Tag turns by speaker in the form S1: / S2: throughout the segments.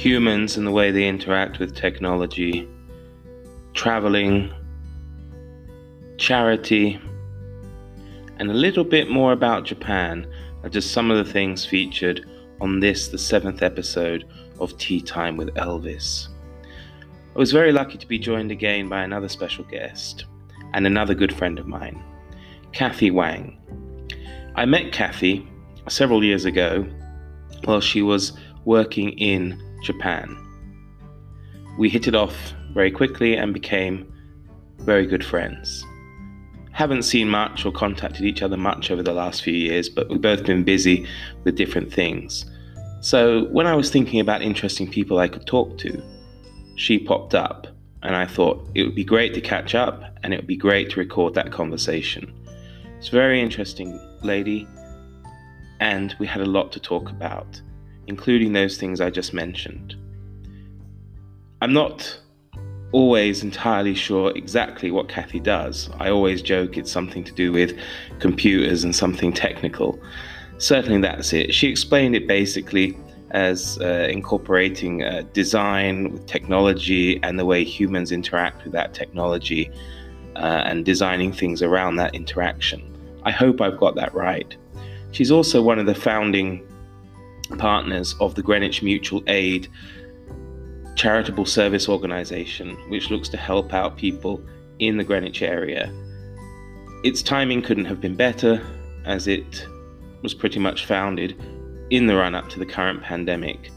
S1: humans and the way they interact with technology, traveling, charity, and a little bit more about Japan are just some of the things featured on this, the seventh episode of Tea Time with Elvis. I was very lucky to be joined again by another special guest and another good friend of mine, Kathy Wang. I met Kathy several years ago while she was working in Japan. We hit it off very quickly and became very good friends. Haven't seen much or contacted each other much over the last few years, but we've both been busy with different things. So when I was thinking about interesting people I could talk to, she popped up, and I thought it would be great to catch up and it would be great to record that conversation. It's a very interesting lady, and we had a lot to talk about, including those things I just mentioned. I'm not always entirely sure exactly what Kathy does. I always joke it's something to do with computers and something technical. Certainly that's it. She explained it basically as uh, incorporating uh, design with technology and the way humans interact with that technology uh, and designing things around that interaction. I hope I've got that right. She's also one of the founding partners of the Greenwich Mutual Aid charitable service organization, which looks to help out people in the Greenwich area. Its timing couldn't have been better, as it was pretty much founded in the run up to the current pandemic,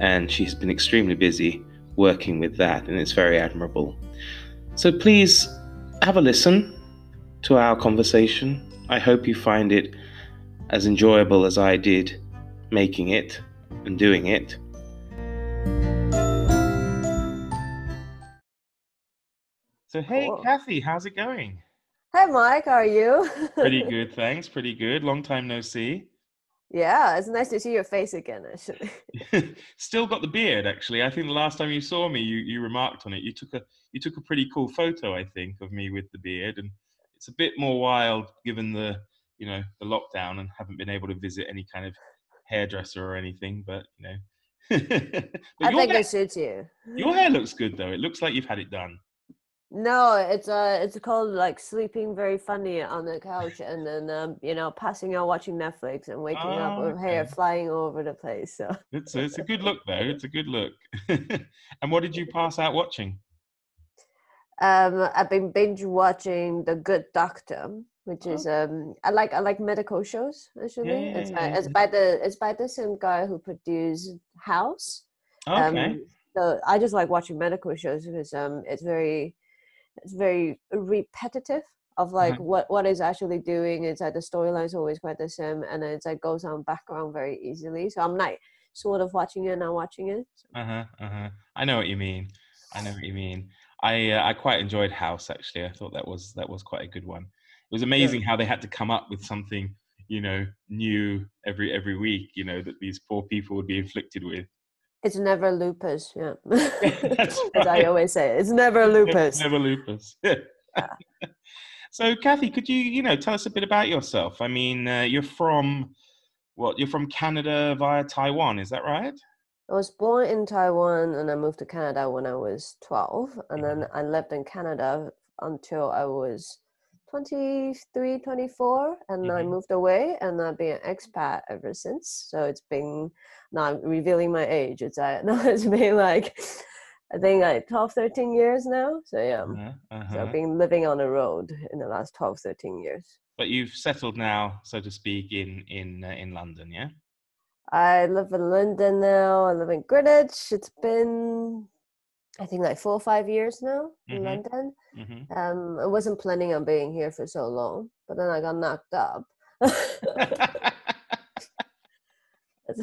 S1: and she's been extremely busy working with that, and it's very admirable. So please have a listen to our conversation. I hope you find it as enjoyable as I did making it and doing it. So, hey, cool. Kathy, how's it going?
S2: Hey, Mike, how are you?
S1: pretty good, thanks. Pretty good. Long time no see.
S2: Yeah, it's nice to see your face again, actually.
S1: Still got the beard, actually. I think the last time you saw me, you, you remarked on it. You took a you took a pretty cool photo, I think, of me with the beard, and it's a bit more wild given the you know the lockdown and haven't been able to visit any kind of hairdresser or anything. But you know,
S2: but I think hair, it suits you.
S1: Your hair looks good though. It looks like you've had it done.
S2: No, it's uh it's called like sleeping very funny on the couch and then um you know passing out watching Netflix and waking oh, up with okay. hair flying all over the place. So
S1: it's a, it's a good look though. It's a good look. and what did you pass out watching?
S2: Um, I've been binge watching The Good Doctor, which is oh. um I like I like medical shows actually. Yeah, yeah, it's, yeah, it's by the it's by the same guy who produced House.
S1: Okay. Um,
S2: so I just like watching medical shows because um it's very it's very repetitive of like mm-hmm. what what is actually doing it's like the storyline is always quite the same and it's like goes on background very easily so i'm like sort of watching it and watching it
S1: so. uh-huh uh-huh i know what you mean i know what you mean i uh, i quite enjoyed house actually i thought that was that was quite a good one it was amazing yeah. how they had to come up with something you know new every every week you know that these poor people would be inflicted with
S2: it's never lupus, yeah. As right. I always say, it's never lupus.
S1: Never, lupus. yeah. So, Kathy, could you, you know, tell us a bit about yourself? I mean, uh, you're from what? You're from Canada via Taiwan, is that right?
S2: I was born in Taiwan and I moved to Canada when I was 12. And then I lived in Canada until I was 23, 24, and mm-hmm. I moved away, and I've been an expat ever since. So it's been now I'm revealing my age. It's uh, now it's been like I think like 12, 13 years now. So yeah, uh-huh, so I've uh-huh. been living on the road in the last 12, 13 years.
S1: But you've settled now, so to speak, in in uh, in London, yeah.
S2: I live in London now. I live in Greenwich. It's been I think like four or five years now in mm-hmm. London. Mm-hmm. Um, I wasn't planning on being here for so long, but then I got knocked up. it's,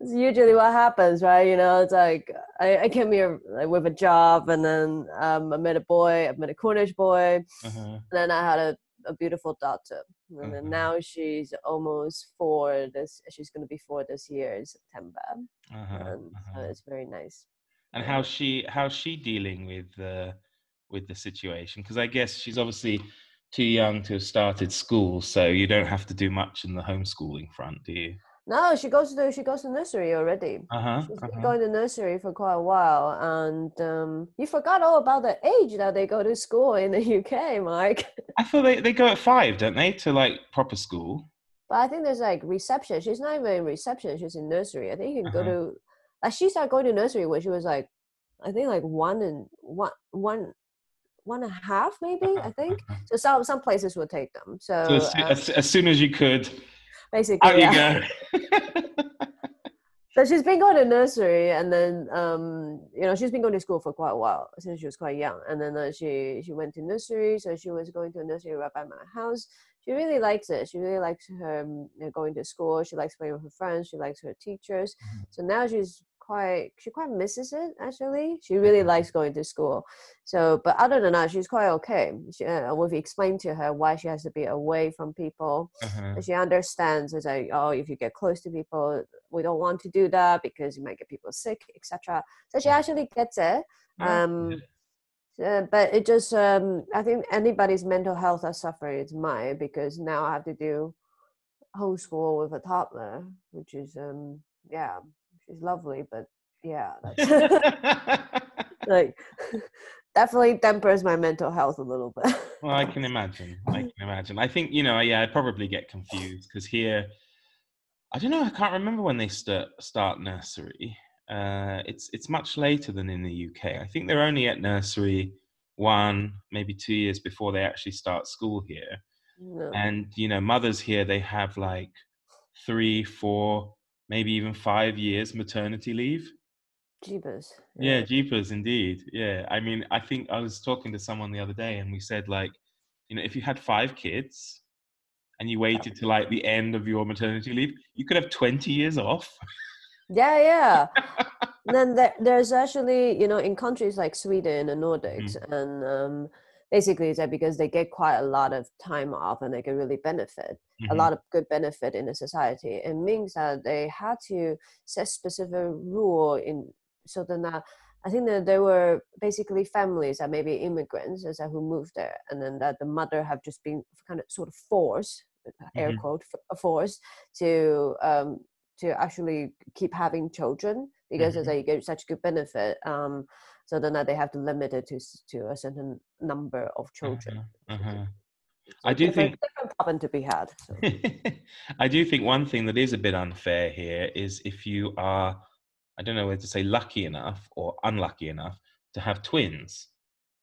S2: usually what happens, right? You know, it's like I, I came here like, with a job, and then um, I met a boy. I met a Cornish boy, uh-huh. and then I had a, a beautiful daughter, and uh-huh. now she's almost four. This she's going to be four this year in September, uh-huh. and so it's very nice
S1: and how's she how's she dealing with the with the situation because i guess she's obviously too young to have started school so you don't have to do much in the homeschooling front do you
S2: No, she goes to she goes to nursery already.
S1: Uh-huh.
S2: She's been
S1: uh-huh.
S2: going to nursery for quite a while, and um, you forgot all about the age that they go to school in the UK, Mike.
S1: I thought they, they go at five, don't they, to like proper school?
S2: But I think there's like reception. She's not even in reception. She's in nursery. I think you can go
S1: Uh-huh.
S2: to. Like she started going to nursery when she was like, I think like one and one one one and a half maybe. I think. So some some places will take them. So,
S1: So as,
S2: uh,
S1: as, as soon as you could,
S2: basically,
S1: out
S2: yeah.
S1: you go.
S2: So she's been going to nursery, and then um, you know she's been going to school for quite a while since she was quite young. And then uh, she she went to nursery, so she was going to a nursery right by my house. She really likes it. She really likes her um, going to school. She likes playing with her friends. She likes her teachers.
S1: Mhm.
S2: So now she's quite she quite misses it actually. She really likes going to school. So, but other than that, she's quite okay. She, uh, we've explained to her why she has to be away from people
S1: Uh-huh.
S2: she understands it's like oh if you get close to people we don't want to do that because you might get people sick etc so she actually gets it
S1: Yeah.
S2: um uh, but it just um i think anybody's mental health are suffering is mine because now i have to do homeschool with a toddler which is um yeah she's lovely but yeah that's like definitely tempers my mental health a little bit
S1: Well, I can imagine. I can imagine. I think you know. Yeah, I'd probably get confused because here, I don't know. I can't remember when they start start nursery. Uh, it's it's much later than in the UK. I think they're only at nursery one, maybe two years before they actually start school here.
S2: No.
S1: And you know, mothers here they have like three, four, maybe even five years maternity leave.
S2: jeepers
S1: Yeah, jeepers, indeed. Yeah, I mean, I think I was talking to someone the other day, and we said like, you know, if you had five kids and you waited to like the end of your maternity leave, you could have twenty years off.
S2: Yeah, yeah. Then there, there's actually, you know, in countries like Sweden and Nordics, and um, basically it's that because they get quite a lot of time off and they can really benefit a
S1: Mhm.
S2: lot of good benefit in the society. It means that they had to set specific rule in so then that I think that there were basically families that maybe immigrants as who moved there, and then that the mother have just been kind of sort of forced, air
S1: Mhm.
S2: quote, forced to um, to actually keep having children because as
S1: Mhm.
S2: they get such good benefit. Um, so then they have to limit it to to a certain number of children.
S1: Uh-huh, uh-huh.
S2: So
S1: I do think-
S2: different problem to be had. So.
S1: I do think one thing that is a bit unfair here is if you are, I don't know whether to say lucky enough or unlucky enough to have twins,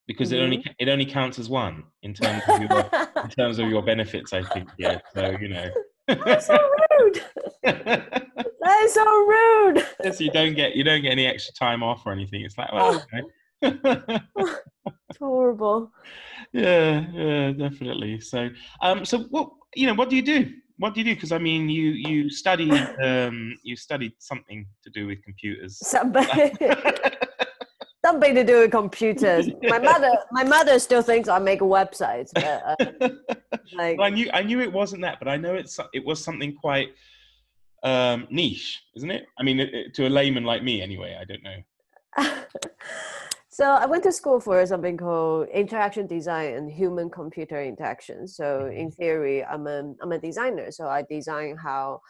S1: because it only it only counts as one in terms of your in terms of your benefits. I think yeah. So you know.
S2: That's so rude. That is so rude.
S1: Yes, you don't get you don't get any extra time off or anything. It's like well, okay.
S2: It's horrible.
S1: yeah, yeah, definitely. So, um, so what you know, what do you do? What do you do? Because I mean, you you studied um, you studied something to do with computers.
S2: Something, something to do with computers. My mother, my mother still thinks I make websites, but uh, like
S1: Well, I knew I knew it wasn't that, but I know it's it was something quite um, niche, isn't it? I mean, it, it- to a layman like me, anyway. I don't know.
S2: so I went to school for something called interaction design and human computer interaction. So in theory, I'm a I'm a designer. So I design how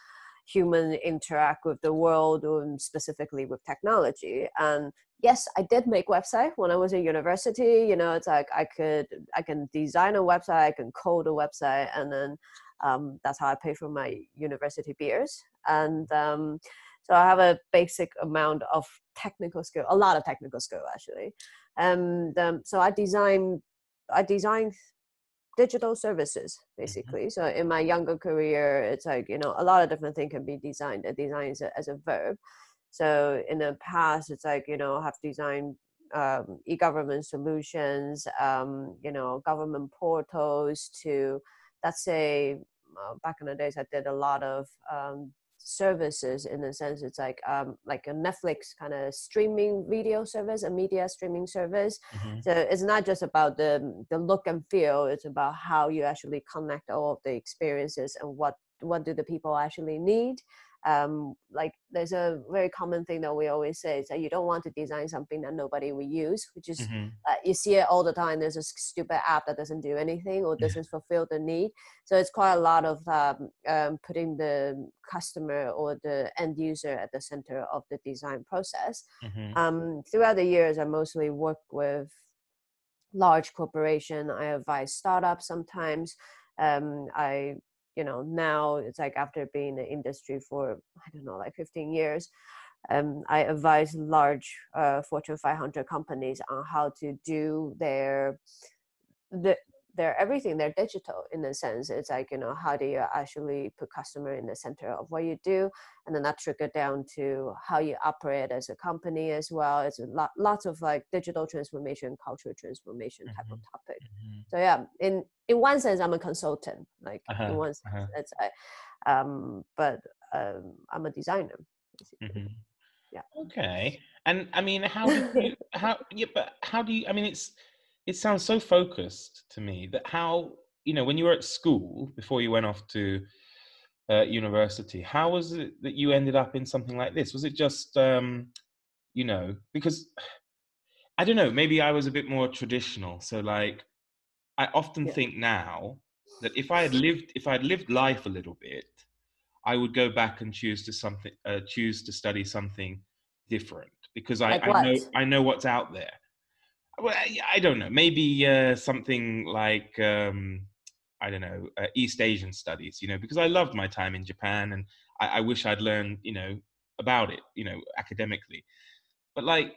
S2: human interact with the world and specifically with technology. And yes, I did make website when I was in university. You know, it's like I could I can design a website, I can code a website, and then um, that's how I pay for my university beers. And um, so I have a basic amount of technical skill, a lot of technical skill actually. And um, so I design, I design digital services basically. So in my younger career, it's like you know a lot of different things can be designed. A design is a, as a verb. So in the past, it's like you know I have designed um, e-government solutions, um, you know government portals to let's say uh, back in the days I did a lot of um, services in the sense it's like um, like a Netflix kind of streaming video service, a media streaming service.
S1: Mhm.
S2: So it's not just about the the look and feel; it's about how you actually connect all of the experiences and what what do the people actually need, um, like there's a very common thing that we always say is that you don't want to design something that nobody will use, which is
S1: Mhm.
S2: uh, you see it all the time. There's a stupid app that doesn't do anything or doesn't fulfill the need. So it's quite a lot of um, um, putting the customer or the end user at the center of the design process.
S1: Mhm.
S2: Um, throughout the years, I mostly work with large corporation. I advise startups sometimes. Um, I, you know, now it's like after being in the industry for I don't know, like 15 years, um, I advise large uh, Fortune 500 companies on how to do their the their everything they're digital in a sense it's like you know how do you actually put customer in the center of what you do and then that trigger down to how you operate as a company as well it's a lot lots of like digital transformation cultural transformation type of topic
S1: Mhm.
S2: so yeah in in one sense i'm a consultant like
S1: Uh-huh,
S2: in one sense
S1: uh-huh.
S2: it's I, um but um i'm a designer.
S1: Mhm.
S2: Yeah.
S1: Okay. And I mean, how do you, how, yeah, but how do you, I mean, it's, it sounds so focused to me that how, you know, when you were at school before you went off to uh, university, how was it that you ended up in something like this? Was it just, um, you know, because I don't know, maybe I was a bit more traditional. So like, I often
S2: Yeah.
S1: think now that if I had lived, if I had lived life a little bit, I would go back and choose to something, uh, choose to study something different because I,
S2: Like
S1: I know? I know what's out there. Well, I, I don't know. Maybe uh, something like um, I don't know uh, East Asian studies. You know, because I loved my time in Japan, and I, I wish I'd learned you know about it. You know, academically. But like,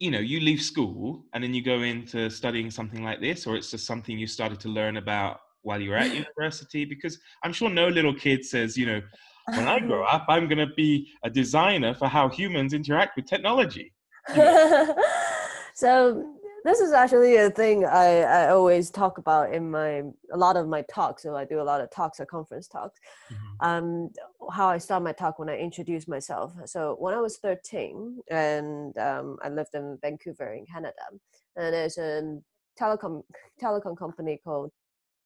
S1: you know, you leave school and then you go into studying something like this, or it's just something you started to learn about while you were at university. Because I'm sure no little kid says, you know, when I grow up, I'm going to be a designer for how humans interact with technology.
S2: so this is actually a thing I, I always talk about in my a lot of my talks. So I do a lot of talks or conference talks.
S1: Mhm.
S2: Um, how I start my talk when I introduce myself. So when I was 13 and um, I lived in Vancouver in Canada, and there's a telecom telecom company called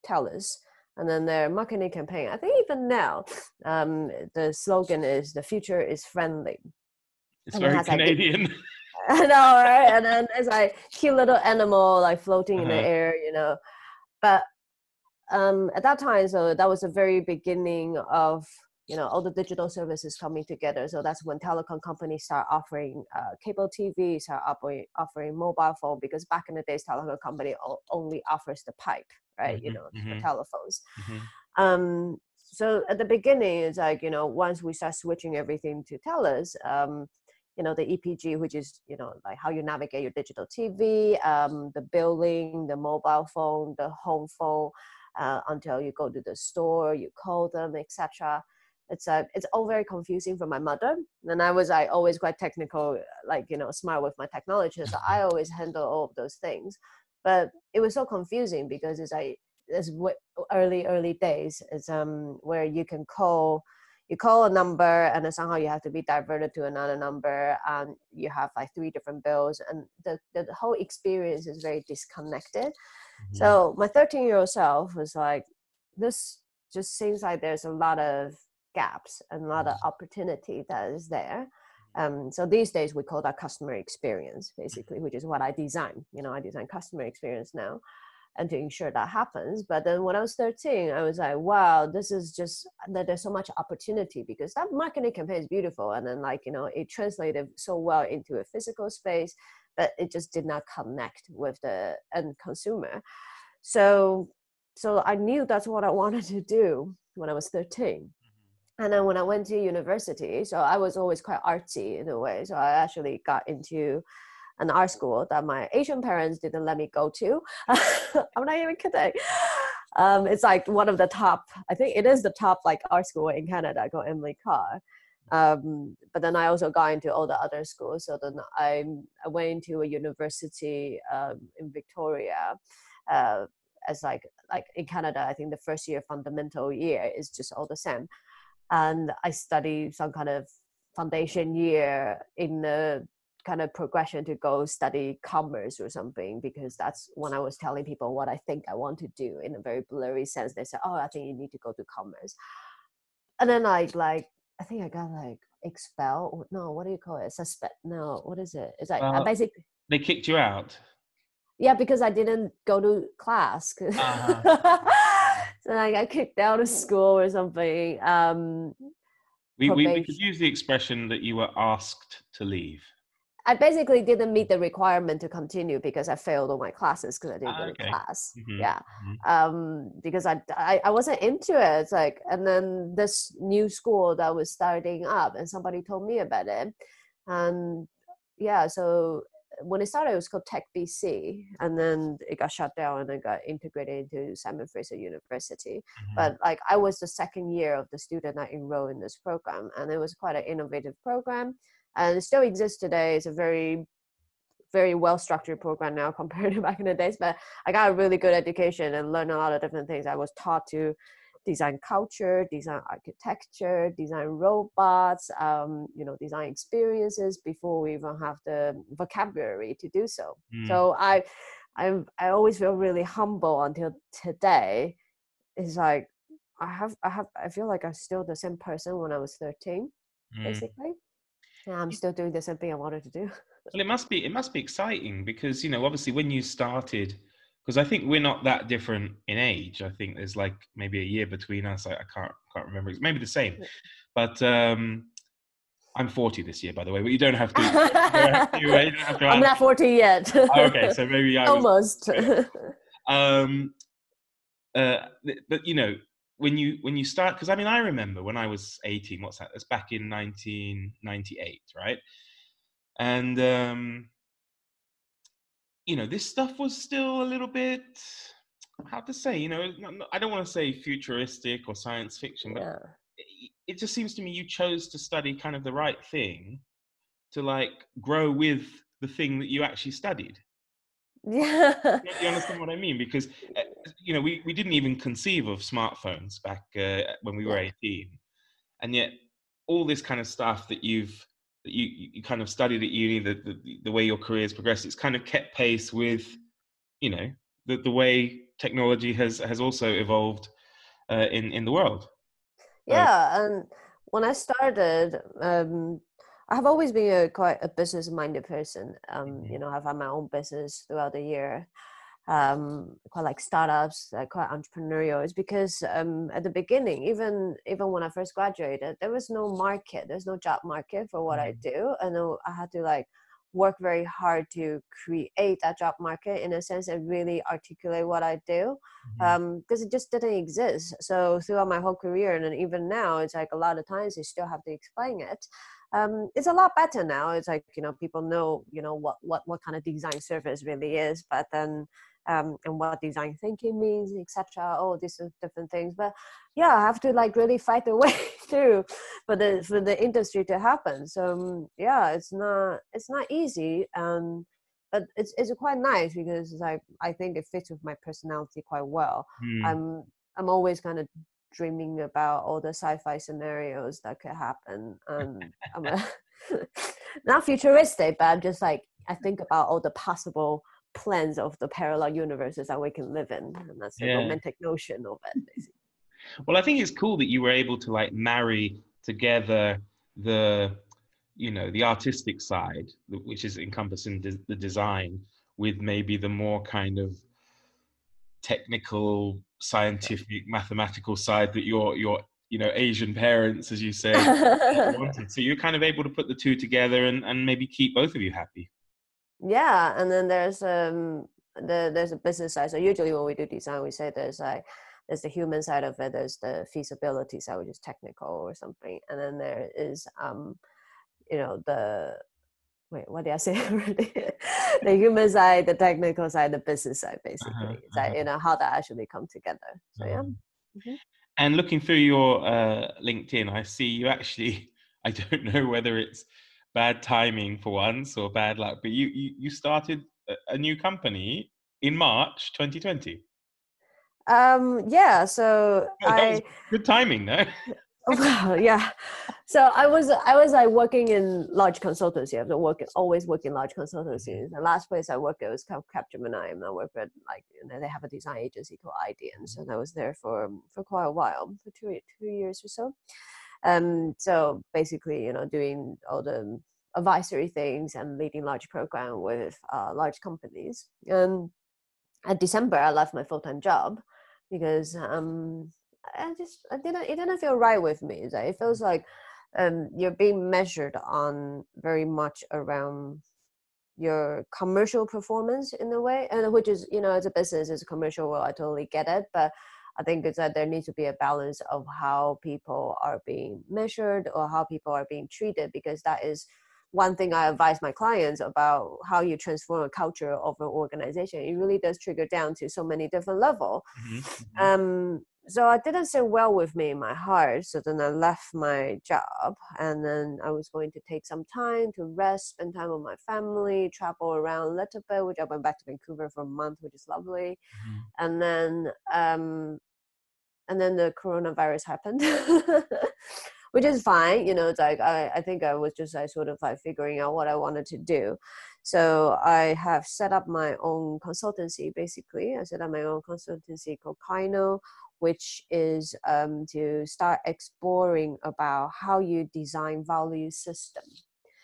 S2: Telus. And then their marketing campaign, I think even now, um, the slogan is "the future is friendly."
S1: It's
S2: And it
S1: very
S2: like,
S1: Canadian.
S2: I know, right? And then it's like cute little animal like floating in the
S1: Uh-huh.
S2: air, you know. But um, at that time, so that was the very beginning of you know all the digital services coming together. So that's when telecom companies start offering uh, cable TV, start offering offering mobile phone because back in the days, telecom company o- only offers the pipe, right? You
S1: Mhm,
S2: know,
S1: mhm.
S2: for telephones
S1: Mhm.
S2: um so at the beginning it's like you know once we start switching everything to Telus um you know the epg which is you know like how you navigate your digital tv um the billing the mobile phone the home phone uh, until you go to the store you call them etc it's a, it's all very confusing for my mother. And i was like always quite technical like you know smart with my technology so i always handle all of those things. But it was so confusing because it's like it's w- early early days. Is um where you can call you call a number and then somehow you have to be diverted to another number and you have like three different bills and the, the whole experience is very disconnected.
S1: Mhm.
S2: so my 13 year old self was like this just seems like there's a lot of gaps and a lot of opportunity that is there. Um, so these days we call that customer experience basically which is what i design. You know i design customer experience now and to ensure that happens. But then when I was 13, I was like, wow, this is just that there's so much opportunity because that marketing campaign is beautiful. And then like, you know, it translated so well into a physical space, but it just did not connect with the end consumer. So so I knew that's what I wanted to do when I was 13. Mm-hmm. And then when I went to university, so I was always quite artsy in a way. So I actually got into an art school that my Asian parents didn't let me go to. I'm not even kidding. Um, it's like one of the top, I think it is the top like art school in Canada called Emily Carr. Um, but then I also got into all the other schools. So then I, I went into a university um, in Victoria. Uh, as like like in Canada, I think the first year fundamental year is just all the same, and I studied some kind of foundation year in the kind of progression to go study commerce or something because that's when I was telling people what I think I want to do in a very blurry sense. They said, "Oh, I think you need to go to commerce," and then I like I think I got like expelled. No, what do you call it? Suspect? No, what is it? It's like
S1: Uh,
S2: I basically
S1: They kicked you out.
S2: yeah because I didn't go to class.
S1: Uh-huh.
S2: so like I got kicked out of school or something. Um,
S1: We, we, we could use the expression that you were asked to leave.
S2: I basically didn't meet the requirement to continue because I failed all my classes because I didn't
S1: Ah,
S2: go
S1: okay.
S2: to class.
S1: Mhm,
S2: Yeah.
S1: mhm.
S2: um because I, I i wasn't into it it's like and then this new school that was starting up and somebody told me about it and yeah so when it started it was called tech bc and then it got shut down and it got integrated into simon fraser university
S1: Mhm.
S2: but like i was the second year of the student that enrolled in this program and it was quite an innovative program and it still exists today. It's a very very well structured program now compared to back in the days but i got a really good education and learned a lot of different things. I was taught to design culture design architecture design robots um, you know design experiences before we even have the vocabulary to do so.
S1: Mm.
S2: so i i i always feel really humble until today. It's like i have i have i feel like i'm still the same person when i was 13
S1: Mm.
S2: basically and i'm still doing the same thing i wanted to do
S1: Well, it must be it must be exciting because you know obviously when you started because I think we're not that different in age. I think there's like maybe a year between us. I, I can't can't remember. It's maybe the same,
S2: Yeah.
S1: but um, I'm 40 this year, by the way. But you don't have to. you don't have to, don't have to
S2: i'm not 40 yet
S1: Oh, okay, so maybe I was.
S2: almost
S1: Um, uh, but you know when you when you start because I mean I remember when I was 18. What's that? That's back in 1998, right? And um, you know this stuff was still a little bit how to say you know i don't want to say futuristic or science fiction but
S2: yeah
S1: it- it just seems to me you chose to study kind of the right thing to like grow with the thing that you actually studied
S2: yeah.
S1: You understand what i mean? Because uh, you know we, we didn't even conceive of smartphones back uh, when we were 18 and yet all this kind of stuff that you've that you, you you kind of studied at uni the, the, the way your career has progressed it's kind of kept pace with you know the, the way technology has has also evolved uh, in in the world.
S2: Yeah and when i started um i have always been a quite a business minded person um
S1: Mhm.
S2: you know i've had my own business throughout the year um quite like startups like quite entrepreneurial is because um at the beginning even even when i first graduated there was no market there's no job market for what i do and i had to like work very hard to create that job market. In a sense and really articulate what i do um because it just didn't exist. So throughout my whole career and then even now it's like a lot of times you still have to explain it um it's a lot better now it's like you know people know you know what what what kind of design service really is but then um and what design thinking means etc All these are different things but yeah i have to like really fight the way through for the for the industry to happen so um, yeah it's not it's not easy um but it's it's quite nice because like I think it fits with my personality quite well.
S1: Mm.
S2: I'm I'm always kind of dreaming about all the sci-fi scenarios that could happen, um, and I'm a, not futuristic, but I'm just like I think about all the possible plans of the parallel universes that we can live in, and that's the
S1: Yeah.
S2: romantic notion of it. Basically.
S1: Well, I think it's cool that you were able to like marry together the, you know, the artistic side, which is encompassing the design, with maybe the more kind of technical, scientific, mathematical side that your your you know Asian parents, as you say, wanted. So you're kind of able to put the two together and and maybe keep both of you happy.
S2: yeah and then there's um the there's a business side so usually when we do design we say there's like there's the human side of it there's the feasibility side which is technical or something and then there is um you know the wait what did i say already the human side the technical side the business side basically like
S1: uh-huh.
S2: you know how that actually come together so yeah
S1: Um, And looking through your uh, LinkedIn, I see you actually. I don't know whether it's bad timing for once or bad luck, but you you, you started a, new company in March 2020.
S2: um yeah so i
S1: good timing, no?
S2: Well, yeah. So I was I was like working in large consultancy. I've been working always working large consultancies. The last place I worked at was called Capgemini, and I worked at like you know, they have a design agency called Idean. So I was there for for quite a while, for two two years or so. Um, so basically, you know, doing all the advisory things and leading large program with uh, large companies. And at December, I left my full time job because um, I just I didn't it didn't feel right with me. It feels like um, you're being measured on very much around your commercial performance in a way, and which is you know as a business, as a commercial world, I totally get it, but. I think it's that there needs to be a balance of how people are being measured or how people are being treated because that is one thing I advise my clients about how you transform a culture of an organization. It really does trigger down to so many different level. Mm-hmm. mm-hmm. Um, so I didn't sit well with me in my heart. So then I left my job, and then I was going to take some time to rest, spend time with my family, travel around a little bit. Which I went back to Vancouver for a month, which is lovely. Mm-hmm. And then, um, and then the coronavirus happened. which is fine. You know, it's like I, I think I was just like sort of like figuring out what I wanted to do. So I have set up my own consultancy. Basically, I set up my own consultancy called Kaino, which is um, to start exploring about how you design value system.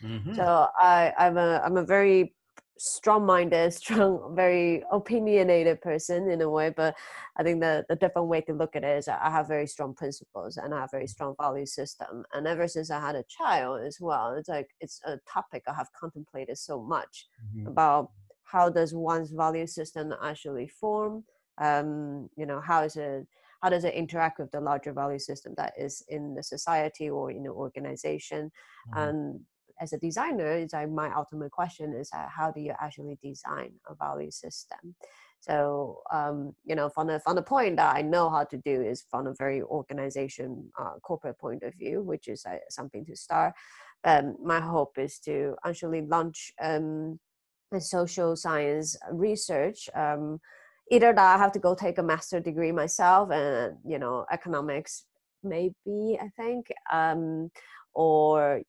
S2: Mm-hmm. So I, I'm a I'm a very strong-minded, strong, very opinionated person in a way. But I think the the different way to look at it is I have very strong principles and I have very strong value system. And ever since I had a child as well, it's like it's a topic I have contemplated so much mm-hmm. about how does one's value system actually form. Um, you know, how is it how does it interact with the larger value system that is in the society or in the organization mm-hmm. and as a designer, is like my ultimate question is uh, how do you actually design a value system? So um, you know, from the from the point that I know how to do is from a very organization uh, corporate point of view, which is uh, something to start. Um, my hope is to actually launch um, a social science research. Either that I have to go take a master degree myself, and you know, economics maybe I think, um, or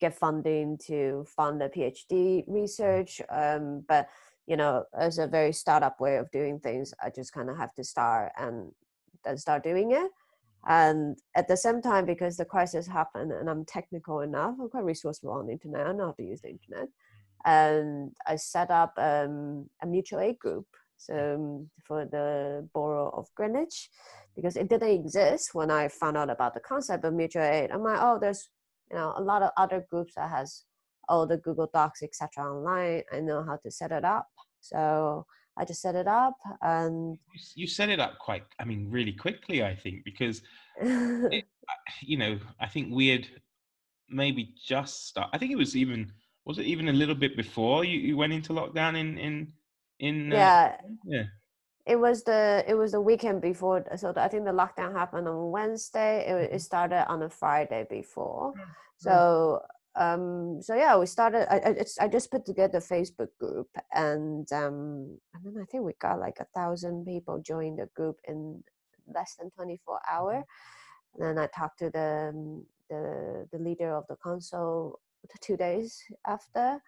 S2: get funding to fund a PhD research. Um, but you know, as a very startup way of doing things, I just kind of have to start and then start doing it. And at the same time, because the crisis happened and I'm technical enough, I'm quite resourceful on the internet, I know how to use the internet. And I set up um, a mutual aid group um, for the borough of Greenwich because it didn't exist when I found out about the concept of mutual aid. I'm like, oh, there's you know a lot of other groups that has all the google docs etc online. I know how to set it up. So i just set it up and
S1: you set it up quite i mean really quickly i think because it, you know i think we had maybe just start i think it was even was it even a little bit before you, you went into lockdown in in in
S2: uh, yeah. Yeah. It was the it was the weekend before so i think the lockdown happened on wednesday. It, it mm-hmm. started on a friday before. Mm, so um so yeah we started i i, I just put together a facebook group and um and then i think we got like a thousand people join the group in less than 24 hour mm-hmm. and then i talked to the um, the the leader of the council two days after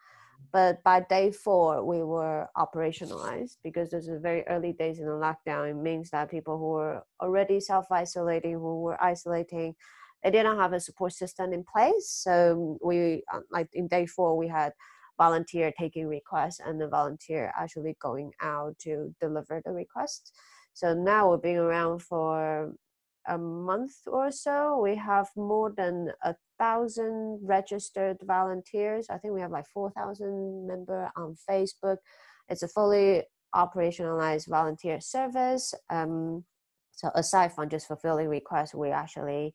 S2: but by day four, we were operationalized because those are very early days in the lockdown. It means that people who were already self isolating, who were isolating, they didn't have a support system in place. So we, uh, like in day four, we had volunteer taking requests and the volunteer actually going out to deliver the request. So now we've been around for a month or so, we have more than a thousand registered volunteers. I think we have like 4,000 member on Facebook. It's a fully operationalized volunteer service. Um, so aside from just fulfilling requests, we actually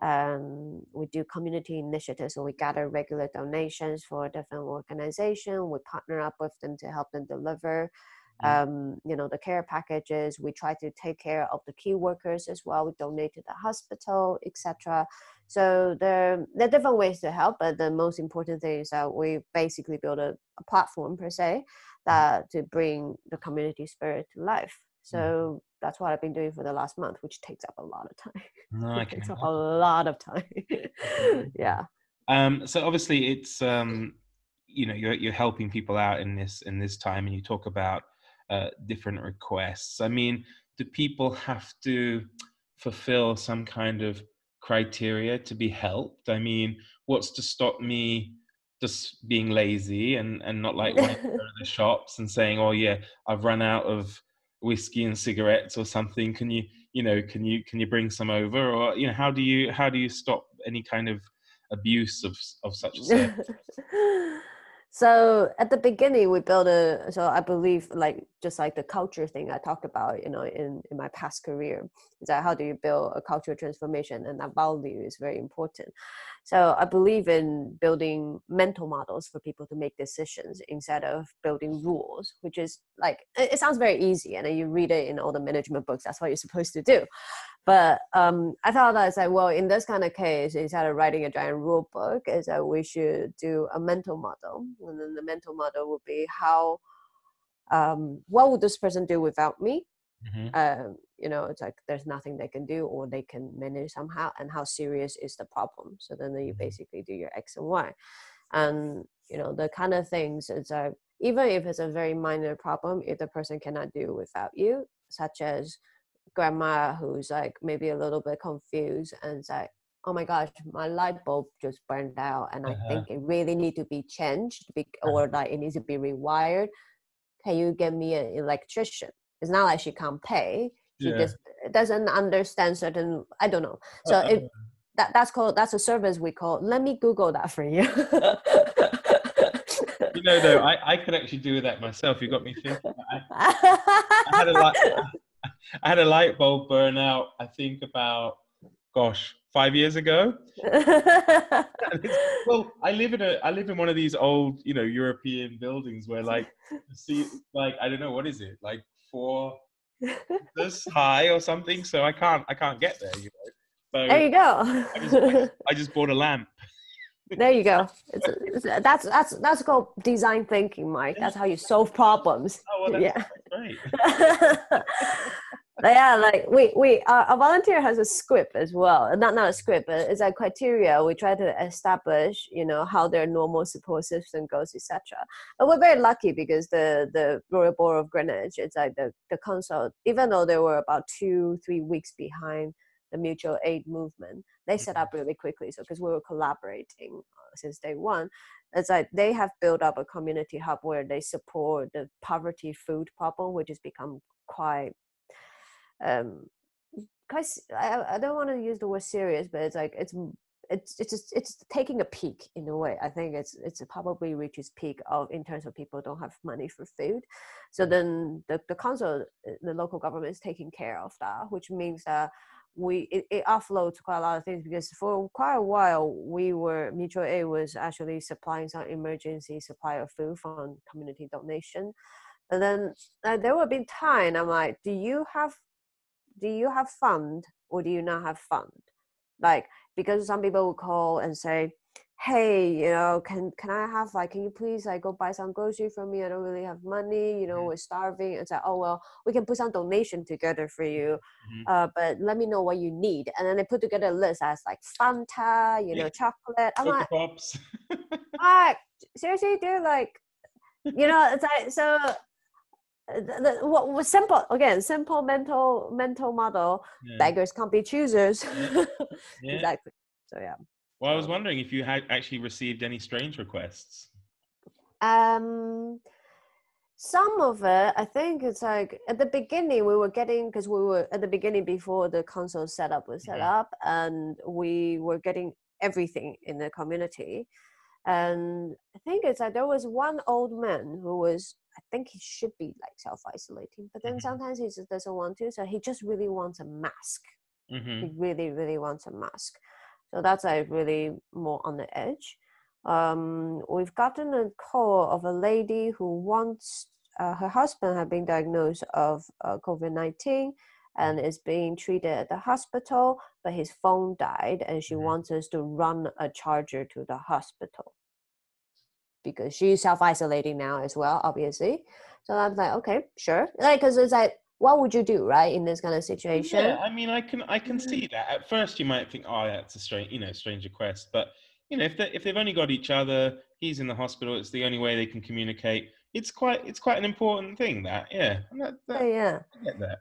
S2: um, we do community initiatives so we gather regular donations for different organizations we partner up with them to help them deliver. Um, you know the care packages we try to take care of the key workers as well we donate to the hospital etc so there, there are different ways to help but the most important thing is that we basically build a, a platform per se mm. that to bring the community spirit to life mm. so that's what I've been doing for the last month, which takes up a lot of time. No, it takes up a lot of time. yeah.
S1: Um, so obviously, it's um, you know you're you're helping people out in this in this time, and you talk about uh, different requests? I mean, do people have to fulfill some kind of criteria to be helped? I mean, what's to stop me just being lazy and and not like going to the shops and saying, "Oh yeah, I've run out of whiskey and cigarettes or something. Can you, you know, can you can you bring some over?" Or you know, how do you how do you stop any kind of abuse of of such a service?
S2: so at the beginning we built a so i believe like just like the culture thing i talked about you know in in my past career is that how do you build a cultural transformation? And that value is very important. So i believe in building mental models for people to make decisions instead of building rules which is like it, sounds very easy and you read it in all the management books that's what you're supposed to do. But um, I thought I said, well, in this kind of case, instead of writing a giant rule book, is that we should do a mental model, and then the mental model would be how, um, what would this person do without me? Mm-hmm. Um, you know, it's like there's nothing they can do, or they can manage somehow, and how serious is the problem? So then you mm-hmm. basically do your X and Y, and you know the kind of things it's like even if it's a very minor problem, if the person cannot do without you, such as grandma who's like maybe a little bit confused and it's like oh my gosh my light bulb just burned out and uh-huh. i think it really need to be changed uh-huh. or like it needs to be rewired can you get me an electrician it's not like she can't pay she yeah. just doesn't understand certain i don't know so uh-huh. it that, that's called that's a service we call let me google that for you
S1: you know though I, I could actually do that myself you got me thinking I, I had a lot I had a light bulb burn out. I think about, gosh, five years ago. well, I live in a I live in one of these old, you know, European buildings where like see like I don't know what is it like four this high or something. So I can't I can't get there. You know.
S2: So there you go.
S1: I just, I just bought a lamp.
S2: there you go. It's, it's, that's that's that's called design thinking, Mike. That's how you solve problems.
S1: Oh, well, yeah. great.
S2: Yeah, like we we uh, a volunteer has a script as well. Not not a script, but it's a criteria. We try to establish, you know, how their normal support system goes, etc. But we're very lucky because the the Royal Borough of Greenwich, it's like the the council, even though they were about two three weeks behind the mutual aid movement, they set up really quickly. So because we were collaborating uh, since day one, it's like they have built up a community hub where they support the poverty food problem, which has become quite um because I, I don't want to use the word serious but it's like it's it's it's just it's taking a peak in a way. I think it's it's probably reaches peak of in terms of people don't have money for food. So then the, the council uh, the local government is taking care of that which means that we it, it offloads quite a lot of things because for quite a while we were mutual aid was actually supplying some emergency supply of food from community donation. And then uh, there will be time i'm like do you have do you have fund or do you not have fund? Like because some people will call and say hey you know can can i have like can you please like go buy some grocery for me? I don't really have money you know mm-hmm. we're starving. It's like oh well we can put some donation together for you mm-hmm. uh, but let me know what you need. And then they put together a list as like fanta you know chocolate. I'm like
S1: pops.
S2: ah, seriously dude? Like you know it's like so the, what was simple again simple mental mental model yeah. beggars can't be choosers yeah. Yeah. exactly so yeah
S1: well i was wondering if you had actually received any strange requests
S2: um some of it i think it's like at the beginning we were getting because we were at the beginning before the console setup was set up and we were getting everything in the community and i think it's like there was one old man who was I think he should be like self isolating, but then mm-hmm. sometimes he just doesn't want to. So he just really wants a mask. Mm-hmm. He really, really wants a mask. So that's like really more on the edge. Um, we've gotten a call of a lady who wants uh, her husband had been diagnosed of uh, COVID nineteen and is being treated at the hospital, but his phone died, and she mm-hmm. wants us to run a charger to the hospital because she's self isolating now as well, obviously. So I'm like, okay, sure. Like, because it's like, what would you do, right, in this kind of situation?
S1: Yeah, I mean, I can I can see mm-hmm. that. At first, you might think, oh, that's a strange, you know, strange request. But you know, if they if they've only got each other, he's in the hospital. It's the only way they can communicate. It's quite it's quite an important thing. That yeah, that,
S2: that, yeah,
S1: I get that.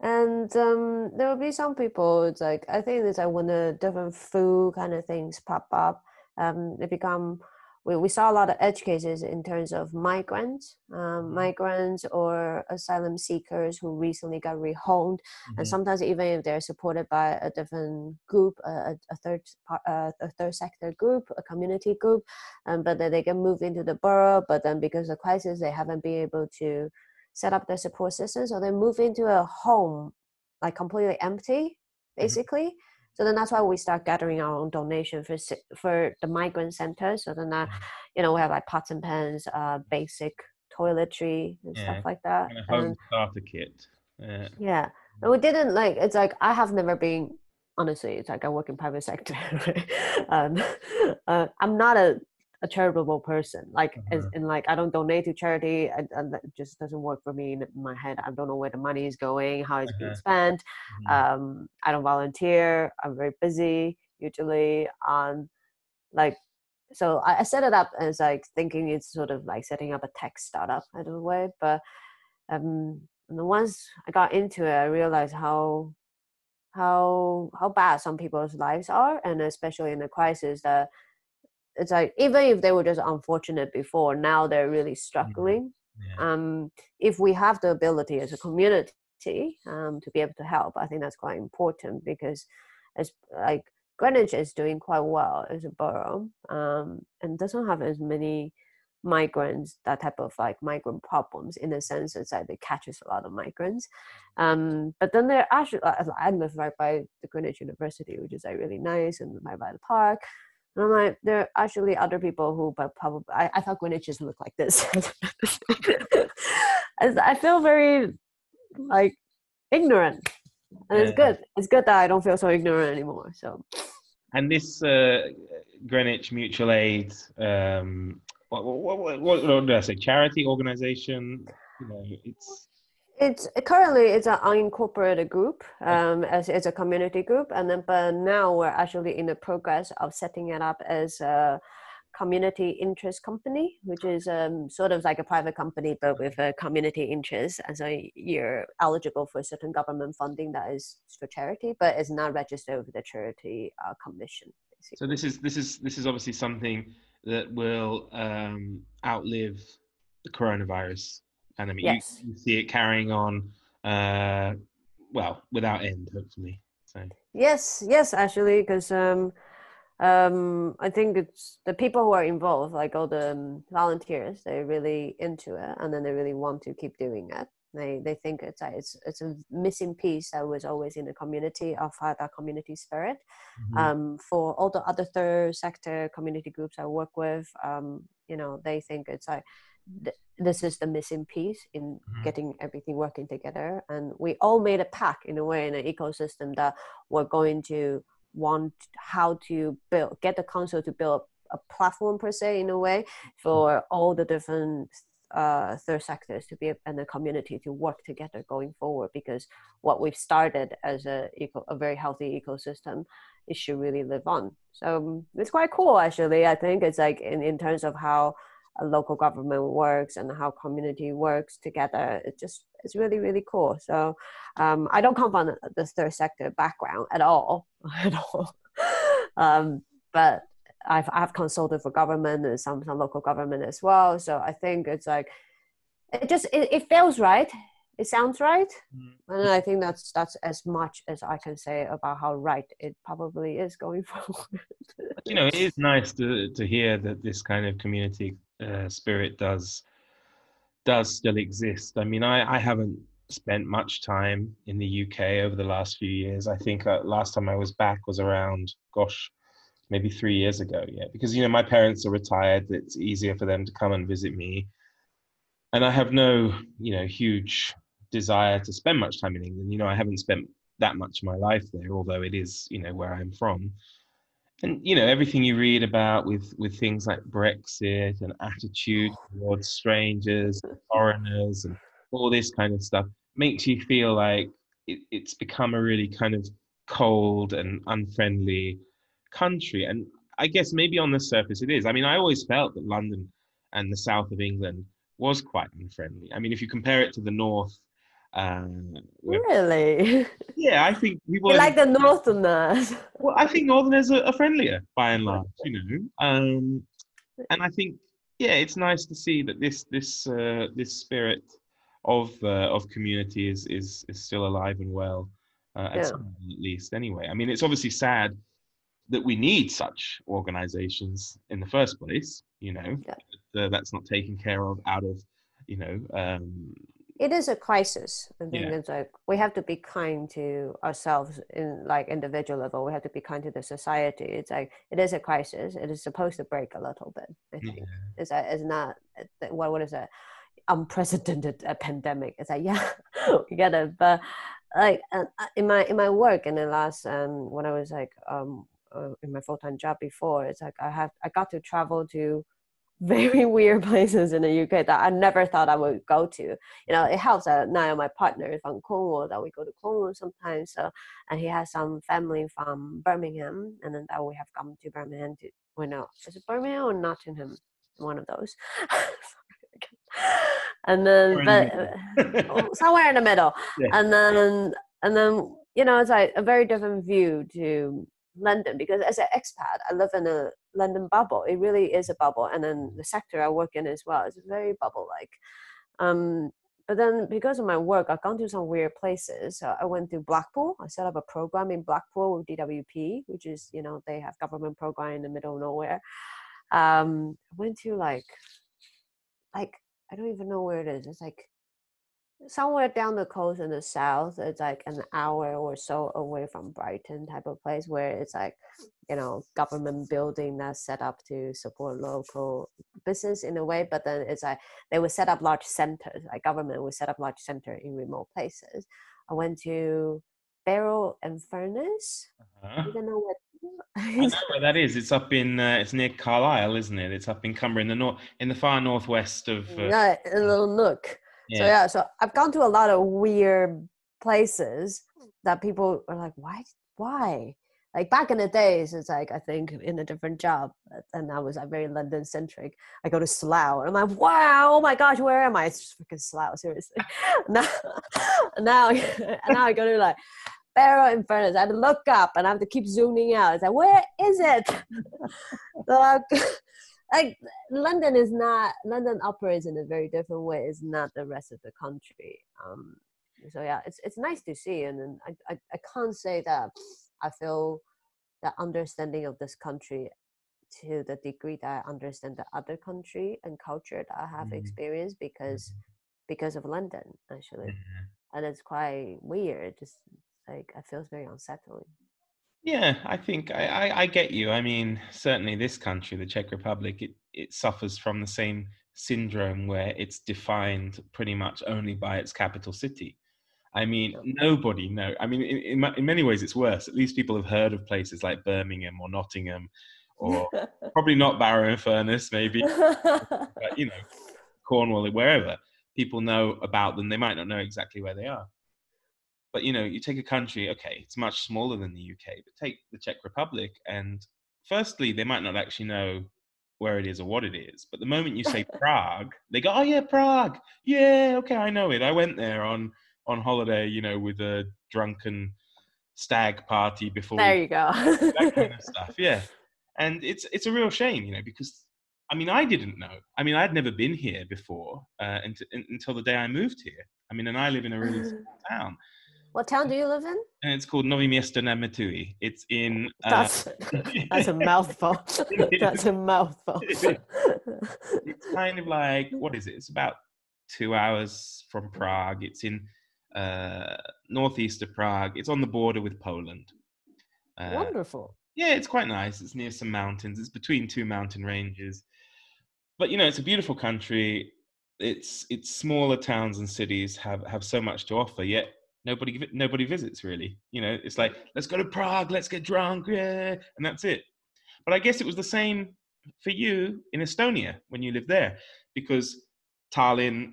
S2: and um, there will be some people it's like i think it's like when the different food kind of things pop up um, they become we, we saw a lot of edge cases in terms of migrants um,
S1: Mm-hmm.
S2: migrants or asylum seekers who recently got rehomed and
S1: Mhm.
S2: sometimes even if they're supported by a different group a, a, a third par- uh, a third sector group a community group um, but then they can move into the borough but then because of crisis they haven't been able to set up their support system, so they move into a home like completely empty basically so then that's why we start gathering our own donation for for the migrant centers so then that
S1: Mhm.
S2: you know we have like pots and pans uh basic toiletry and
S1: Yeah,
S2: stuff like that
S1: Kind of
S2: and
S1: starter kit. Uh,
S2: yeah and we didn't like it's like i have never been honestly it's like i work in private sector right? um, uh, i'm not a, a charitable person like as
S1: Uh-huh.
S2: in like i don't donate to charity and, and that just doesn't work for me in my head i don't know where the money is going how it's being
S1: Uh-huh.
S2: spent
S1: mhm.
S2: um i don't volunteer i'm very busy usually um like so I, I set it up as like thinking it's sort of like setting up a tech startup in a way but um and once i got into it i realized how how how bad some people's lives are and especially in the crisis that it's like even if they were just unfortunate before now they're really struggling.
S1: Yeah.
S2: um, if we have the ability as a community um, to be able to help, I think that's quite important because as like Greenwich is doing quite well as a borough um, and doesn't have as many migrants that type of like migrant problems in the sense it's like it catches a lot of migrants. Um, but then there are actually I live right by the Greenwich University which is like really nice and right by the park and I'm like, there are actually other people who, but probably, I, I thought Greenwich just look like this. I feel very, like, ignorant. And it's good. It's good that I don't feel so ignorant anymore. So,
S1: And this uh, Greenwich Mutual Aid, um, what, what, what, what, what did I say? Charity organization. You know, it's
S2: it's currently it's an unincorporated group um, as it's a community group and then but now we're actually in the progress of setting it up as a community interest company which is um, sort of like a private company but with a community interest. And so you're eligible for certain government funding that is for charity but it's not registered with the charity uh, commission basically.
S1: so this is this is this is obviously something that will um, outlive the coronavirus pandemic. You-
S2: Yes.
S1: You, see it carrying on, uh, well, without end, hopefully. So
S2: Yes, yes, actually, because um, um, I think it's the people who are involved, like all the um, volunteers, they're really into it, and then they really want to keep doing it. They they think it's a, it's it's a missing piece that was always in the community of uh, that community spirit.
S1: Mhm.
S2: Um, for all the other third sector community groups I work with, um, you know, they think it's like th- this is the missing piece in
S1: Mhm.
S2: getting everything working together, and we all made a pact in a way in an ecosystem that we're going to want how to build get the council to build a platform per se in a way for all the different uh, third sectors to be and the community to work together going forward. Because what we've started as a eco, a very healthy ecosystem it should really live on. So um, it's quite cool actually. I think it's like in, in terms of how local government works and how community works together it just it's really really cool. So um, i don't come from the- third sector background at all at all. Um, but I've, I've consulted for government and some, some local government as well. So i think it's like it just it, it feels right. It sounds right.
S1: Mm.
S2: and i think that's that's as much as i can say about how right it probably is going forward.
S1: You know, it is nice to to hear that this kind of community uh, spirit does does still exist. I mean, I I haven't spent much time in the UK over the last few years. I think uh, last time I was back was around, gosh, maybe three years ago. Yeah, because you know my parents are retired. It's easier for them to come and visit me, and I have no you know huge desire to spend much time in England. You know, I haven't spent that much of my life there, although it is you know where I'm from and you know everything you read about with with things like brexit and attitude towards strangers and foreigners and all this kind of stuff makes you feel like it, it's become a really kind of cold and unfriendly country. And i guess maybe on the surface it is. I mean i always felt that london and the south of england was quite unfriendly. I mean if you compare it to the north Um,
S2: Really?
S1: yeah, I think people are-
S2: like the Northerners?
S1: Well, I think Northerners are, are friendlier by and large, you know. Um, and I think, yeah, it's nice to see that this this uh, this spirit of uh, of community is is is still alive and well, uh, at
S2: Yeah.
S1: at least. Anyway, I mean, it's obviously sad that we need such organisations in the first place. You know,
S2: Yeah.
S1: uh, that's not taken care of out of, you know, um,
S2: it is a crisis. I think
S1: Yeah.
S2: it's like we have to be kind to ourselves in like individual level. We have to be kind to the society. It's like it is a crisis. It is supposed to break a little bit. I think
S1: yeah.
S2: it's a, it's not uh, what what is it unprecedented uh, pandemic. It's like yeah, we get it. But like uh, uh, in my in my work in the last um when I was like um uh, in my full time job before, it's like I have I got to travel to very weird places in the UK that I never thought I would go to. You know, it helps that now my partner is from Cornwall that we go to Cornwall sometimes. So, and he has some family from Birmingham, and then that we have come to Birmingham to. Well, no, is it Birmingham or Nottingham? One of those. and then,
S1: Somewhere in
S2: but
S1: the
S2: uh, somewhere in the middle
S1: Yeah.
S2: and then and then you know it's like a very different view to london because as an expat i live in a london bubble it really is a bubble and then the sector i work in as well is very bubble like um but then because of my work i've gone to some weird places. I went to blackpool i set up a program in blackpool with dwp which is you know they have government program in the middle of nowhere. Um i went to like like i don't even know where it is. It's like somewhere down the coast in the south it's like an hour or so away from brighton type of place where it's like you know government building that's set up to support local business in a way but then it's like they would set up large centers like government would set up large center in remote places i went to Barrow and Furness
S1: Uh-huh.
S2: you don't know what
S1: I know where that is. It's up in uh, it's near Carlisle, isn't it? It's up in Cumbria, in the north, in the far northwest of. Uh,
S2: yeah, a little nook So yeah, so I've gone to a lot of weird places that people are like, why, why? Like back in the days, it's like I think in a different job, and I was like very London centric. I go to Slough, and I'm like, wow, oh my gosh, where am I? It's just freaking Slough, seriously. now, now, now I go to like Barrow in Furness. I have to look up, and I have to keep zooming out. It's like, where is it? so, like, London is not London operates in a very different way. It's not the rest of the country. Um, so yeah, it's it's nice to see, and then I, I I can't say that I feel the understanding of this country to the degree that I understand the other country and culture that I have
S1: Mhm.
S2: experienced because because of London actually,
S1: Mhm.
S2: and it's quite weird. Just like I feel it's very unsettling.
S1: Yeah, I think I, I, I get you. I mean, certainly this country, the Czech Republic, it, it suffers from the same syndrome where it's defined pretty much only by its capital city. I mean, nobody know. I mean, in, in, in many ways, it's worse. At least people have heard of places like Birmingham or Nottingham, or probably not Barrow and Furness, maybe, but you know, Cornwall, or wherever. People know about them. They might not know exactly where they are. But you know, you take a country, okay, it's much smaller than the UK, but take the Czech Republic, and firstly, they might not actually know where it is or what it is. But the moment you say Prague, they go, "Oh yeah, Prague. Yeah, okay, I know it. I went there on on holiday, you know, with a drunken stag party before
S2: there you go.
S1: that kind of stuff. Yeah, and it's it's a real shame, you know, because I mean, I didn't know. I mean, I'd never been here before uh, unt- un- until the day I moved here. I mean, and I live in a really small town,
S2: what town do you live in?
S1: and it's called Novi Miesto na Metui. It's in. Uh,
S2: That's that's a mouthful. That's a mouthful.
S1: it's kind of like what is it? It's about two hours from Prague. It's in uh, northeast of Prague. It's on the border with Poland. Uh,
S2: Wonderful.
S1: yeah, it's quite nice. It's near some mountains. It's between two mountain ranges. But you know, it's a beautiful country. It's it's smaller towns and cities have have so much to offer. Yet nobody nobody visits really. You know, it's like let's go to Prague, let's get drunk, yeah, and that's it. But I guess it was the same for you in Estonia when you lived there, because Tallinn,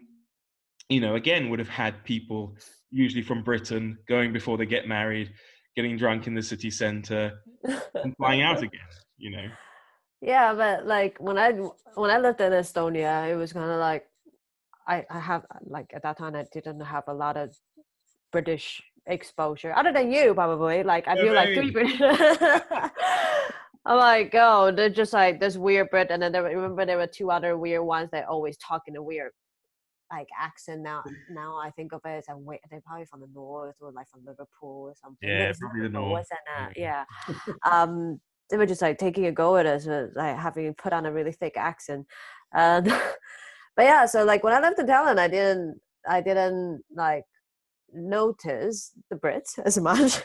S1: you know, again would have had people usually from Britain going before they get married, getting drunk in the city centre, and flying out again. You know.
S2: Yeah, but like when I when I lived in Estonia, it was kind of like I, I have like at that time I didn't have a lot of British exposure other than you probably like I feel like three. British. I'm like, oh, they're just like this weird Brit, and then there, remember there were two other weird ones that always talk in a weird like accent. Now, now I think of it as a weird, they're probably from the north or like from Liverpool or something.
S1: Yeah,
S2: It's
S1: probably the north.
S2: Yeah. um, they were just like taking a go at us, uh, like having put on a really thick accent, and but yeah. So like when I lived in Thailand, I didn't, I didn't like notice the Brits as much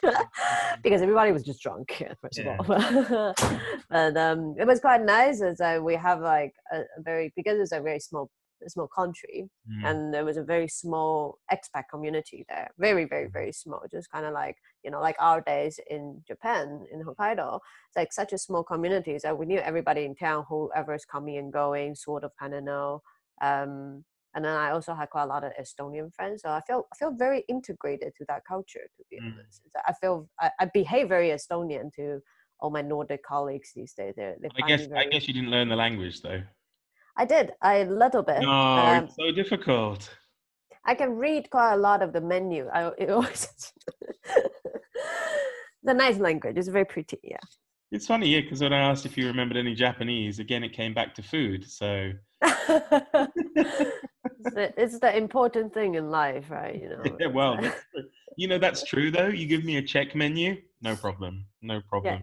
S2: because everybody was just drunk first
S1: Yeah.
S2: of all. but um, it was quite nice. As uh, we have like a, a very because it's a very small small country
S1: Mm.
S2: and there was a very small expat community there very very very small just kind of like you know like our days in japan in hokkaido it's like such a small community that we knew everybody in town whoever's coming and going sort of kind of know um and then i also had quite a lot of estonian friends so i feel i feel very integrated to that culture to be
S1: Mm.
S2: honest i feel I, I behave very estonian to all my nordic colleagues these days They're, they
S1: I guess
S2: me
S1: I guess you didn't learn the language though.
S2: I did a little bit
S1: No,
S2: um,
S1: it's so difficult.
S2: I can read quite a lot of the menu. I it always the nice language. It's very pretty. Yeah.
S1: It's funny, yeah, because when I asked if you remembered any Japanese, again it came back to food. So
S2: it's, the, it's the important thing in life, right? You know.
S1: yeah, well,
S2: like-
S1: that's true. you know that's true though. You give me a Czech menu, no problem, no problem.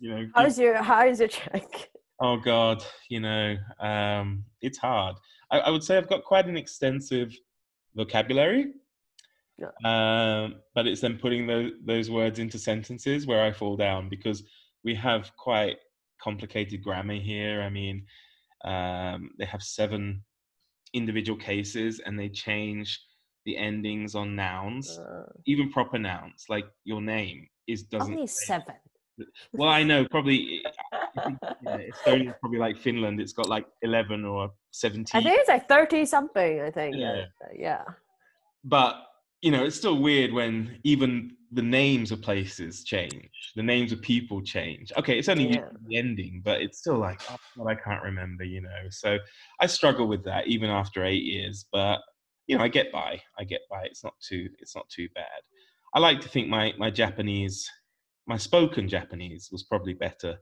S1: Yeah. You know, give-
S2: how's your how's your Czech?
S1: Oh God, you know, um, it's hard. I, I would say I've got quite an extensive vocabulary,
S2: Yeah.
S1: um, but it's then putting those those words into sentences where I fall down because we have quite complicated grammar here. I mean, um, they have seven individual cases, and they change the endings on nouns,
S2: Uh,
S1: even proper nouns, like your name is doesn't.
S2: only seven.
S1: well, I know probably I think, yeah, Estonia's probably like Finland. It's got like eleven or seventeen.
S2: I think it's like thirty something. I think.
S1: Yeah.
S2: Yeah.
S1: But you know, it's still weird when even the names of places change. The names of people change. Okay, it's only
S2: Yeah.
S1: the ending, but it's still like, oh, God, I can't remember. You know, so I struggle with that even after eight years. But you know, I get by. I get by. It's not too. It's not too bad. I like to think my my Japanese, my spoken Japanese was probably better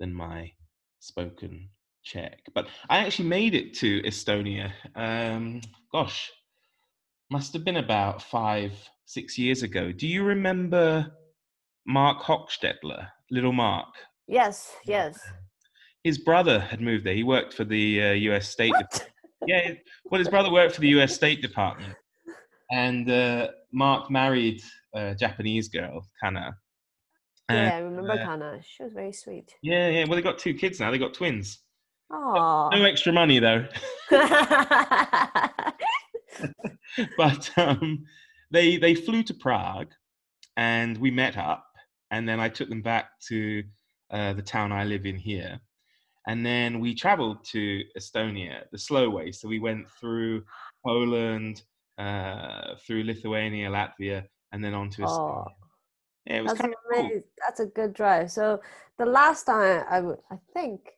S1: than my spoken Czech. But I actually made it to Estonia. Um, gosh, must have been about five, six years ago. Do you remember Mark Hochstetler, little Mark?
S2: Yes. Yes.
S1: His brother had moved there. He worked for the uh, U.S. State. Dep- yeah, well, his brother worked for the U.S. State Department, and uh, Mark married a Japanese girl, Kana. And,
S2: yeah, I remember
S1: uh,
S2: Kana. She was very sweet.
S1: yeah, yeah. Well, they got two kids now. They got twins.
S2: Oh.
S1: No extra money though. but um, they they flew to Prague, and we met up, and then I took them back to uh, the town I live in here, and then we travelled to Estonia the slow way. So we went through Poland, uh, through Lithuania, Latvia, and then on to Estonia.
S2: Oh.
S1: Yeah, it was
S2: That's
S1: kind of cool.
S2: That's a good drive. So the last time I I think,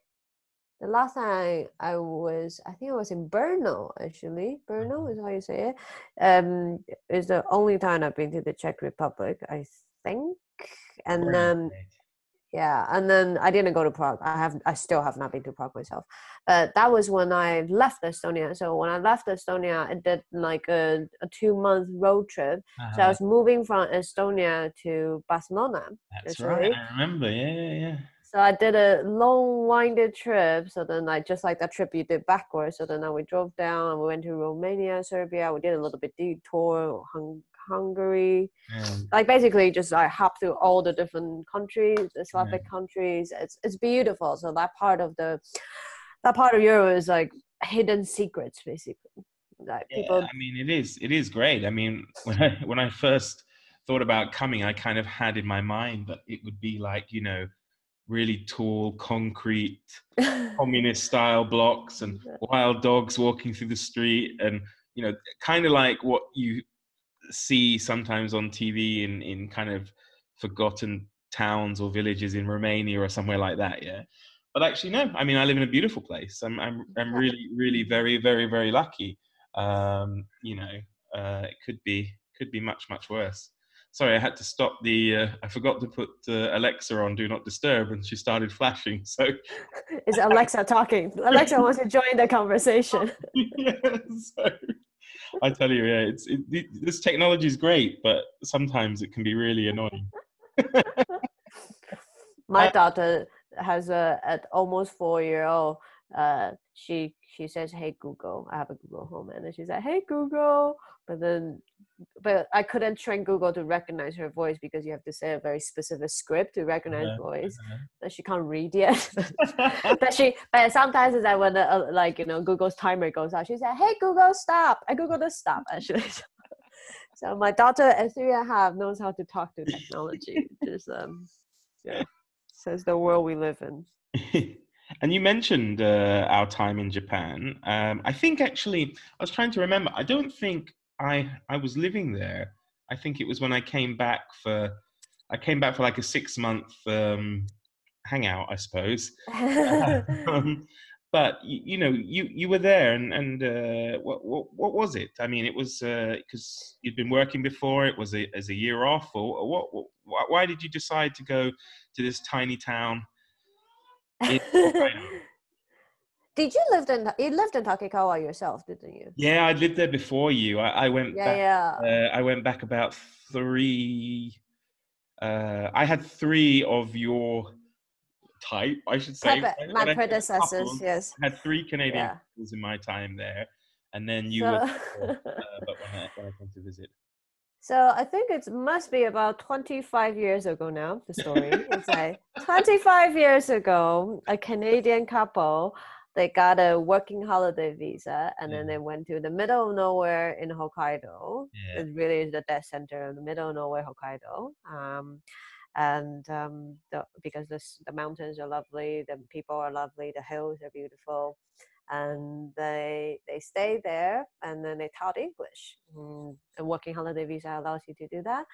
S2: the last time I was, I think I was in Brno actually. Brno is how you say it. Um, is the only time I've been to the Czech Republic, I think. And then yeah, and then I didn't go to Prague. I have, I still have not been to Prague myself. But that was when I left Estonia. So when I left Estonia, I did like a, a two month road trip. So I
S1: Uh,
S2: was moving from Estonia to Barcelona.
S1: that's right. I remember. Yeah, yeah, yeah.
S2: So I did a long winded trip. So then I just like that trip you did backwards. So then uh, we drove down and we went to Romania, Serbia. We did a little bit detour, Hung- Hungary.
S1: Yeah.
S2: Like basically just I hopped through all the different countries, the Slavic countries. It's it's beautiful. So that part of the that part of Europe is like hidden secrets basically. Like people
S1: Yeah, I mean, it is. It is great. I mean, when I when I first thought about coming, I kind of had in my mind that it would be like you know, really tall concrete communist style blocks and wild dogs walking through the street, and you know, kind of like what you see sometimes on TV in in kind of forgotten towns or villages in Romania or somewhere like that. Yeah. But actually, no. I mean, I live in a beautiful place. I'm I'm I'm really really very very very lucky. um, you know, uh, it could be could be much much worse. Sorry, I had to stop the. Uh, I forgot to put uh, Alexa on Do Not Disturb, and she started flashing. So
S2: is Alexa talking? Alexa wants to join the conversation.
S1: yeah, so I tell you, yeah, it's it, this technology is great, but sometimes it can be really annoying.
S2: My daughter has a at almost four year old. Uh, she she says, "Hey Google," I have a Google Home, and then she's like, "Hey Google," but then but I couldn't train Google to recognize her voice because you have to say a very specific script to recognize uh-huh, voice uh-huh. that she can't read yet. but she, but sometimes it's like when the, uh, like you know Google's timer goes out, she said, "Hey Google, stop!" I Google to stop actually. so my daughter at three and a half knows how to talk to technology. Just um, yeah, says the world we live in.
S1: And you mentioned uh, our time in Japan. Um, I think actually, I was trying to remember. I don't think I I was living there. I think it was when I came back for I came back for like a six month um, hangout, I suppose. um, but you, you, know, you you were there, and and uh, what, what what was it? I mean, it was because uh, you'd been working before. It was a, as a year off, or, or what, what? Why did you decide to go to this tiny town?
S2: Did you live in you lived in Takikawa yourself, didn't you?
S1: Yeah, I lived there before you. I, I went
S2: yeah,
S1: back.
S2: Yeah.
S1: Uh, I went back about three. Uh, I had three of your type, I should say.
S2: my predecessors, yes.
S1: I had three Canadian yeah. in my time there, and then you so, were. Uh, but when I, when I came to visit.
S2: So I think it must be about 25 years ago now, the story. it's like 25 years ago, a Canadian couple they got a working holiday visa and yeah. then they went to the middle of nowhere in Hokkaido. Yeah. It really is the dead center of the middle of nowhere, Hokkaido. Um, and um, the, because this, the mountains are lovely, the people are lovely, the hills are beautiful, and they they stay there and then they taught English. Mm, a working holiday visa allows you to do that,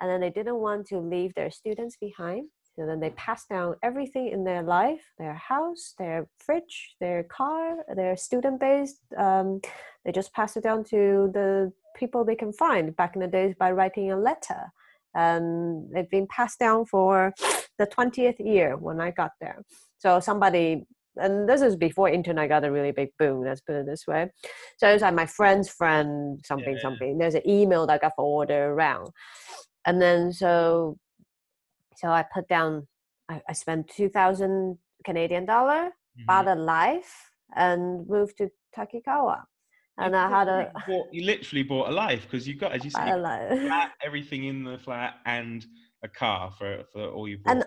S2: and then they didn't want to leave their students behind, and then they passed down everything in their life their house their fridge their car their student base um, they just passed it down to the people they can find back in the days by writing a letter and they've been passed down for the 20th year when i got there so somebody and this is before internet got a really big boom let's put it this way so it's like my friend's friend something yeah. something there's an email that got forwarded around and then so so I put down, I, I spent 2000 Canadian dollar, mm-hmm. bought a life, and moved to Takikawa. And you I had a.
S1: Bought, you literally bought a life because you got, as you said, flat, everything in the flat and a car for, for all you bought.
S2: And,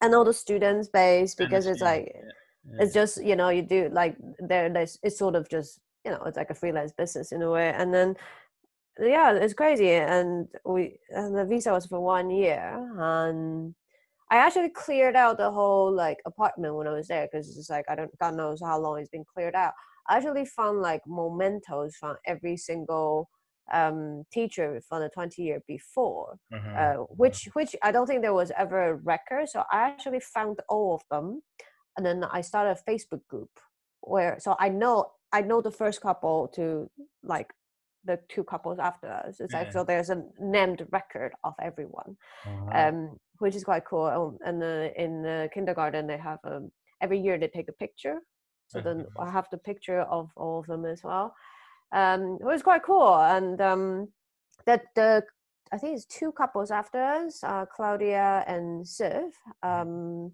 S2: and all the student space because it's like, yeah. Yeah. it's just, you know, you do like, there, there's, it's sort of just, you know, it's like a freelance business in a way. And then yeah, it's crazy. And we and the visa was for one year, and I actually cleared out the whole like apartment when I was there because it's like I don't God knows how long it's been cleared out. I actually found like mementos from every single um, teacher from the 20 year before, uh-huh. uh, which which I don't think there was ever a record. So I actually found all of them, and then I started a Facebook group where so I know I know the first couple to like the two couples after us. It's yeah. like so there's a named record of everyone, uh-huh. um, which is quite cool. And uh, in the kindergarten they have um, every year they take a picture, so then. I have the picture of all of them as well. Um, it was quite cool, and um, that the I think it's two couples after us, uh, Claudia and Siv. Mm-hmm. Um,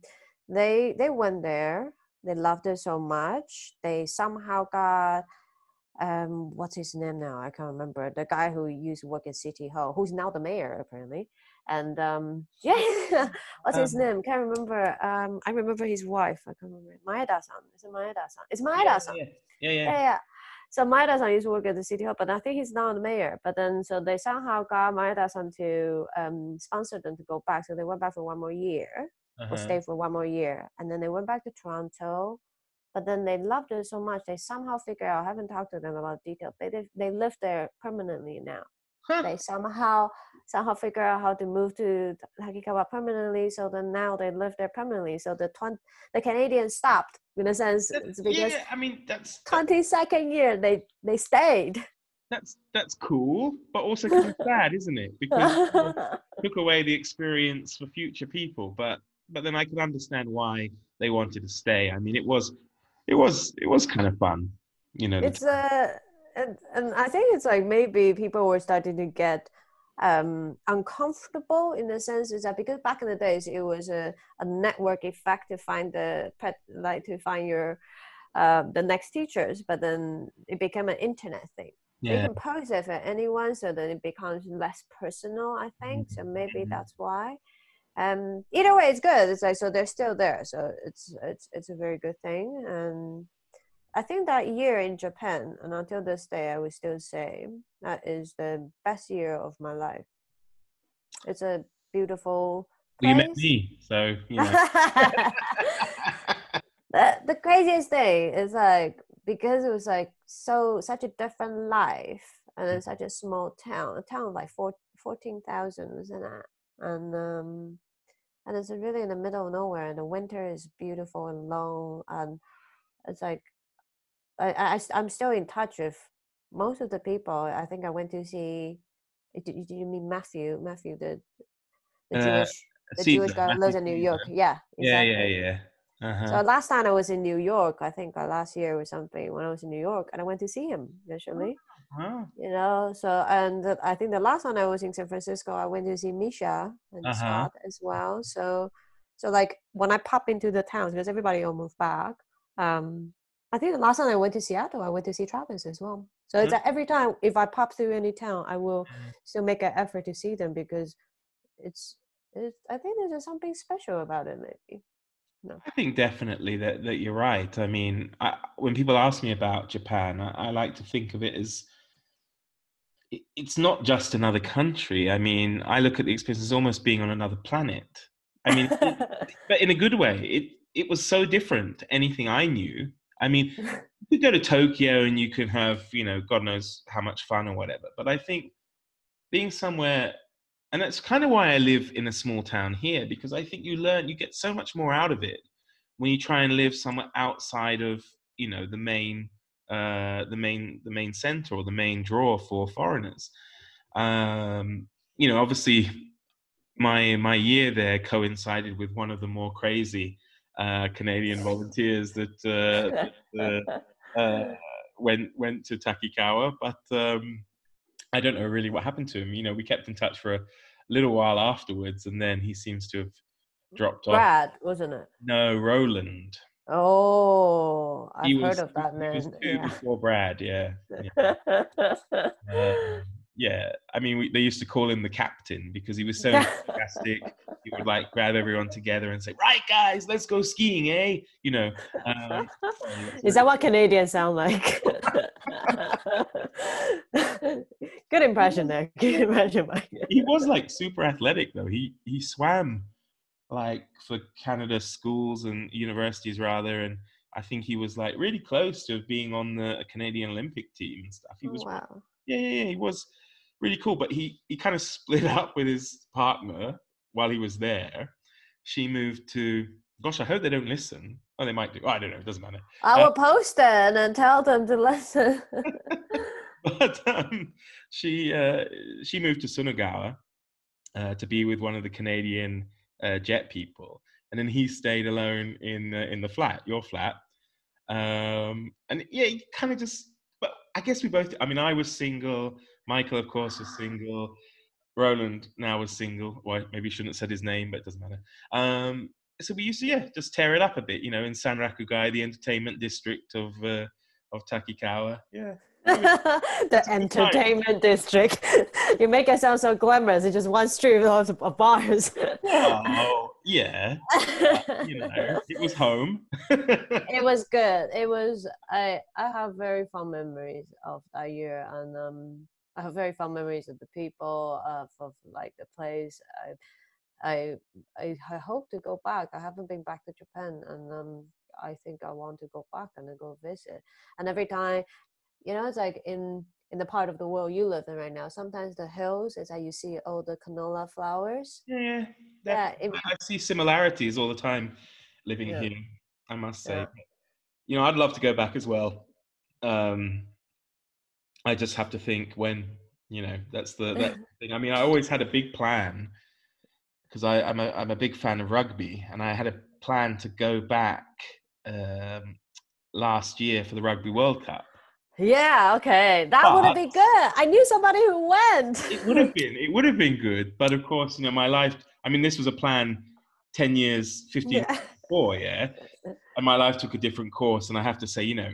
S2: they they went there. They loved it so much. They somehow got um, what's his name now? I can't remember. The guy who used to work in City Hall, who's now the mayor apparently. And um, yeah, what's his um, name? Can't remember. Um, I remember his wife. I can't remember. Maeda-san. Is it Maeda-san? It's Maeda-san.
S1: Yeah, yeah, yeah.
S2: yeah, yeah. So Maeda-san used to work at the City Hall, but I think he's now the mayor. But then, so they somehow got Maeda-san to um, sponsor them to go back. So they went back for one more year, uh-huh. or stay for one more year, and then they went back to Toronto but then they loved it so much they somehow figure out I haven't talked to them about detail they they, they live there permanently now huh. they somehow somehow figure out how to move to Takikawa permanently so then now they live there permanently so the 20, the Canadians stopped in a sense. It's because
S1: yeah, I mean that's that-
S2: twenty second year they they stayed.
S1: that's that's cool, but also kind of sad, isn't it? Because know, took away the experience for future people. But but then I can understand why they wanted to stay. I mean, it was it was it was kind of fun, you know.
S2: it's uh and, and i think it's like maybe people were starting to get um uncomfortable in the sense is that because back in the days it was a, a network effect to find the pet like to find your uh, the next teachers but then it became an internet thing you can post it for anyone so then it becomes less personal i think so maybe
S1: Mhm.
S2: that's why um either way it's good. It's like so they're still there. So it's it's it's a very good thing. And i think that year in japan and until this day i would still say that is the best year of my life. It's a beautiful
S1: well, you met me, so you know.
S2: the, the craziest thing is like because it was like so such a different life and in such a small town a town of like four, 14,000 wasn't it? And um and it's really in the middle of nowhere and the winter is beautiful and long and it's like I, I i'm still in touch with most of the people i think i went to see did, did you mean matthew matthew the the
S1: Uh,
S2: jewish the jewish guy lives in new york yeah
S1: Yeah,
S2: exactly.
S1: yeah, yeah. Uh-huh.
S2: So last time I was in New York, I think uh, last year or something, when I was in New York, and I went to see him actually.
S1: Huh?
S2: You know, so and the- I think the last time I was in San Francisco, I went to see Misha and
S1: Uh-huh.
S2: Scott as well. So, so like when I pop into the towns because everybody all moved back. Um, I think the last time I went to Seattle, I went to see Travis as well. So it's
S1: Mm.
S2: like every time if I pop through any town, I will
S1: Mm.
S2: still make an effort to see them because it's. It's, I think there's something special about it, maybe.
S1: I think definitely that, that you're right. I mean, I, when people ask me about Japan, I, I like to think of it as it's not just another country. I mean, I look at the experience as almost being on another planet. I mean, it- but in a good way. It it was so different to anything I knew. I mean, you could go to Tokyo and you can have, you know, God knows how much fun or whatever. But I think being somewhere, and that's kind of why I live in a small town here, because I think you learn, you get so much more out of it when you try and live somewhere outside of, you know, the main, uh, the main, the main center or the main draw for foreigners. Um, you know, obviously, my my year there coincided with one of the more crazy uh, Canadian volunteers that uh, that, uh, uh, went went to Takikawa, but um, I don't know really what happened to him. You know, we kept in touch for a little while afterwards, and then he seems to have dropped off.
S2: Brad, wasn't it?
S1: No, Roland.
S2: Oh, I've
S1: He
S2: heard
S1: was,
S2: of that man.
S1: he was two
S2: yeah.
S1: before Brad. Yeah, yeah. Um, yeah. I mean, we, they used to call him the captain because he was so enthusiastic. he would like grab everyone together and say, "Right, guys, let's go skiing, eh?" You know. Um,
S2: Is that what Canadians sound like? Good impression there. Good impression, Mike.
S1: he was like super athletic though. He he swam like for Canada schools and universities rather, and I think he was like really close to being on the Canadian Olympic team and stuff. He was
S2: wow.
S1: yeah yeah yeah he was really cool, but he he kind of split up with his partner while he was there. She moved to gosh, I hope they don't listen. Oh, they might do. Oh, I don't know. It doesn't matter.
S2: I
S1: Uh,
S2: will post it and tell them to listen.
S1: but um, she uh, she moved to Sunagawa uh, to be with one of the Canadian uh, jet people, and then he stayed alone in uh, in the flat, your flat. Um, and yeah, he kind of just. But I guess we both. I mean, I was single. Michael, of course, was single. Roland now was single. Well, maybe you shouldn't have said his name, but it doesn't matter. Um, so we used to yeah just tear it up a bit, you know, in Sanrakugai, the entertainment district of uh, of Takikawa. Yeah.
S2: the entertainment district. You make it sound so glamorous. It's just one street of, of bars.
S1: Oh, yeah. You know, it was home.
S2: it was good. It was I I have very fond memories of that year and um I have very fond memories of the people of, of like the place. I I I I hope to go back. I haven't been back to Japan and um I think I want to go back and then go visit. And every time you know it's like in in the part of the world you live in right now, sometimes the hills is like you see all the canola flowers.
S1: yeah,
S2: Yeah, it,
S1: I see similarities all the time living
S2: Yeah.
S1: here. I must say.
S2: Yeah.
S1: you know, I'd love to go back as well. Um, I just have to think when. You know, that's the that thing. I mean, I always had a big plan because I'm a I'm a big fan of rugby, and I had a plan to go back um, last year for the Rugby World Cup.
S2: Yeah, okay. That would have been good. I knew somebody who went.
S1: it would have been. It would have been good. But of course, you know, my life I mean, this was a plan 10 years, 15 yeah. before, yeah. And my life took a different course. And I have to say, you know,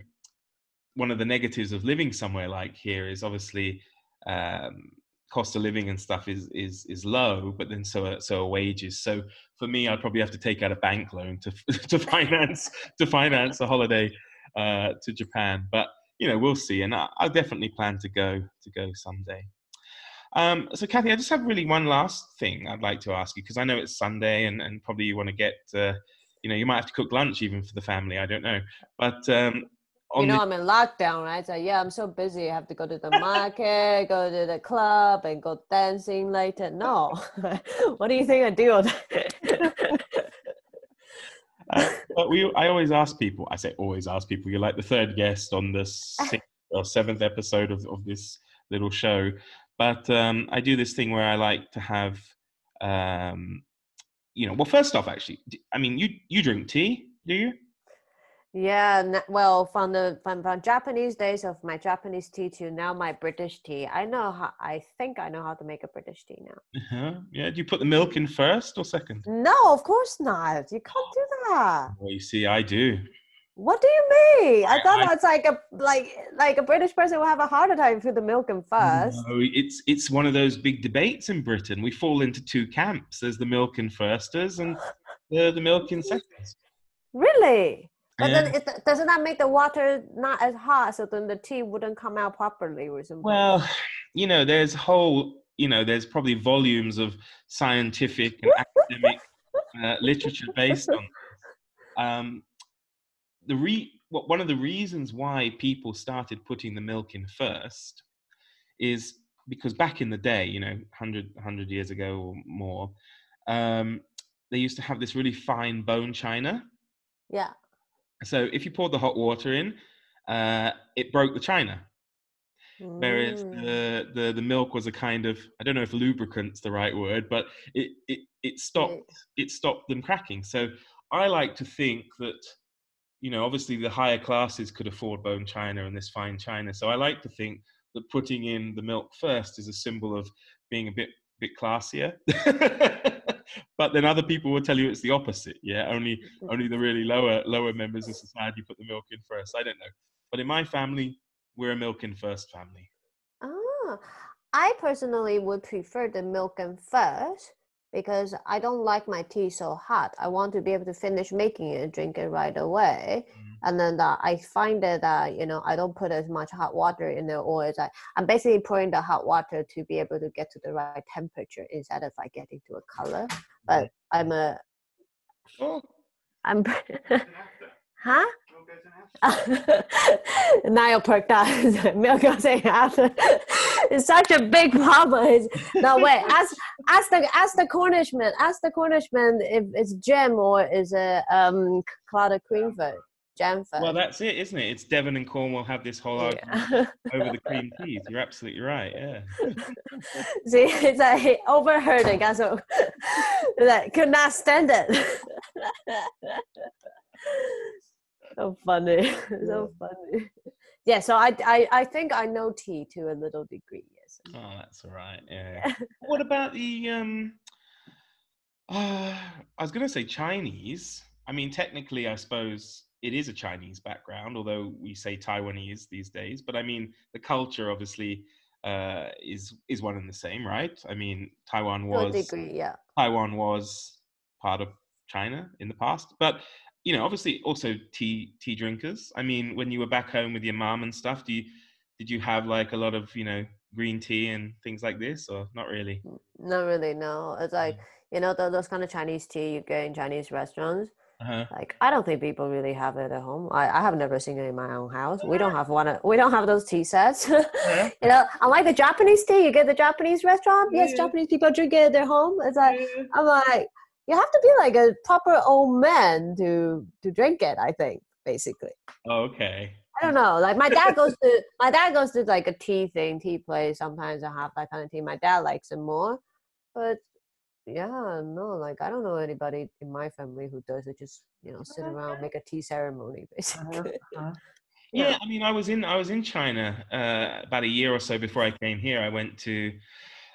S1: one of the negatives of living somewhere like here is obviously um, cost of living and stuff is is is low, but then so are, so are wages. So for me, I'd probably have to take out a bank loan to to finance to finance a holiday uh, to Japan. But you know, we'll see, and I, I definitely plan to go to go someday. Um, so, Kathy, I just have really one last thing I'd like to ask you because I know it's Sunday and, and probably you want to get, uh, you know, you might have to cook lunch even for the family. I don't know, but um,
S2: you know, the- I'm in lockdown, right? So yeah, I'm so busy. I have to go to the market, go to the club, and go dancing later. No, what do you think I do?
S1: uh, but we, I always ask people. I say always ask people. You're like the third guest on this sixth or seventh episode of, of this little show. But um, I do this thing where I like to have, um, you know, well, first off, actually, I mean, you you drink tea, do you?
S2: Yeah, well, from the from, from Japanese days of my Japanese tea to now my British tea, I know how. I think I know how to make a British tea now.
S1: Uh-huh. Yeah, do you put the milk in first or second?
S2: No, of course not. You can't do that.
S1: Well, you see, I do.
S2: What do you mean? I, I thought I, that's like a like like a British person will have a harder time with the milk in first.
S1: No, it's it's one of those big debates in Britain. We fall into two camps. There's the milk in firsters and the the milk in seconds.
S2: Really? But yeah. then, it, doesn't that make the water not as hot, so then the tea wouldn't come out properly or something?
S1: Well, you know, there's whole, you know, there's probably volumes of scientific and academic uh, literature based on. Um, the re one of the reasons why people started putting the milk in first is because back in the day, you know, 100, 100 years ago or more, um, they used to have this really fine bone china.
S2: Yeah.
S1: So if you poured the hot water in, uh, it broke the china. Mm. Whereas the, the the milk was a kind of I don't know if lubricant's the right word, but it it it stopped it stopped them cracking. So I like to think that you know obviously the higher classes could afford bone china and this fine china. So I like to think that putting in the milk first is a symbol of being a bit bit classier. but then other people will tell you it's the opposite. Yeah, only only the really lower lower members of society put the milk in first. I don't know, but in my family, we're a milk in first family.
S2: Ah, I personally would prefer the milk in first because I don't like my tea so hot. I want to be able to finish making it, and drink it right away. Mm. And then uh, I find that uh, you know I don't put as much hot water in there, or as I, I'm basically pouring the hot water to be able to get to the right temperature instead of like getting to a color. But I'm a, oh. I'm, huh? Now you're perked up. Milk saying after it's such a big problem. no wait, ask ask the ask the Cornishman. Ask the Cornishman if it's jam or is it um clotted cream food. Jam.
S1: Well, that's it, isn't it? It's Devon and Cornwall have this whole argument yeah. over the cream teas. You're absolutely right. Yeah.
S2: See, it's like he overheard it, guys. So that could not stand it. so funny. so funny. Yeah so I, I i think i know tea to a little degree yes
S1: oh that's all right yeah. What about the um uh, i was to say chinese. I mean technically i suppose it is a chinese background although we say taiwanese these days but i mean the culture obviously uh, is is one and the same right? I mean taiwan was
S2: degree, yeah.
S1: Taiwan was part of china in the past but you know, obviously also tea tea drinkers. I mean, when you were back home with your mom and stuff, do you did you have like a lot of you know green tea and things like this, or not really?
S2: Not really. No, it's like you know those kind of Chinese tea you get in Chinese restaurants. Uh-huh. Like I don't think people really have it at home. I, I have never seen it in my own house. We don't have one. Of, We don't have those tea sets. uh-huh. You know, unlike the Japanese tea, you get the Japanese restaurant. Yeah. Yes, Japanese people drink it at their home. It's like yeah. I'm like you have to be like a proper old man to to drink it. I think basically.
S1: Oh, okay.
S2: I don't know. Like my dad goes to my dad goes to like a tea thing, tea place. Sometimes I have that kind of tea. My dad likes it more, but yeah, no, like I don't know anybody in my family who does it. Just you know, sit around, make a tea ceremony, basically.
S1: Uh-huh. Yeah, I mean, I was in I was in China uh, about a year or so before I came here. I went to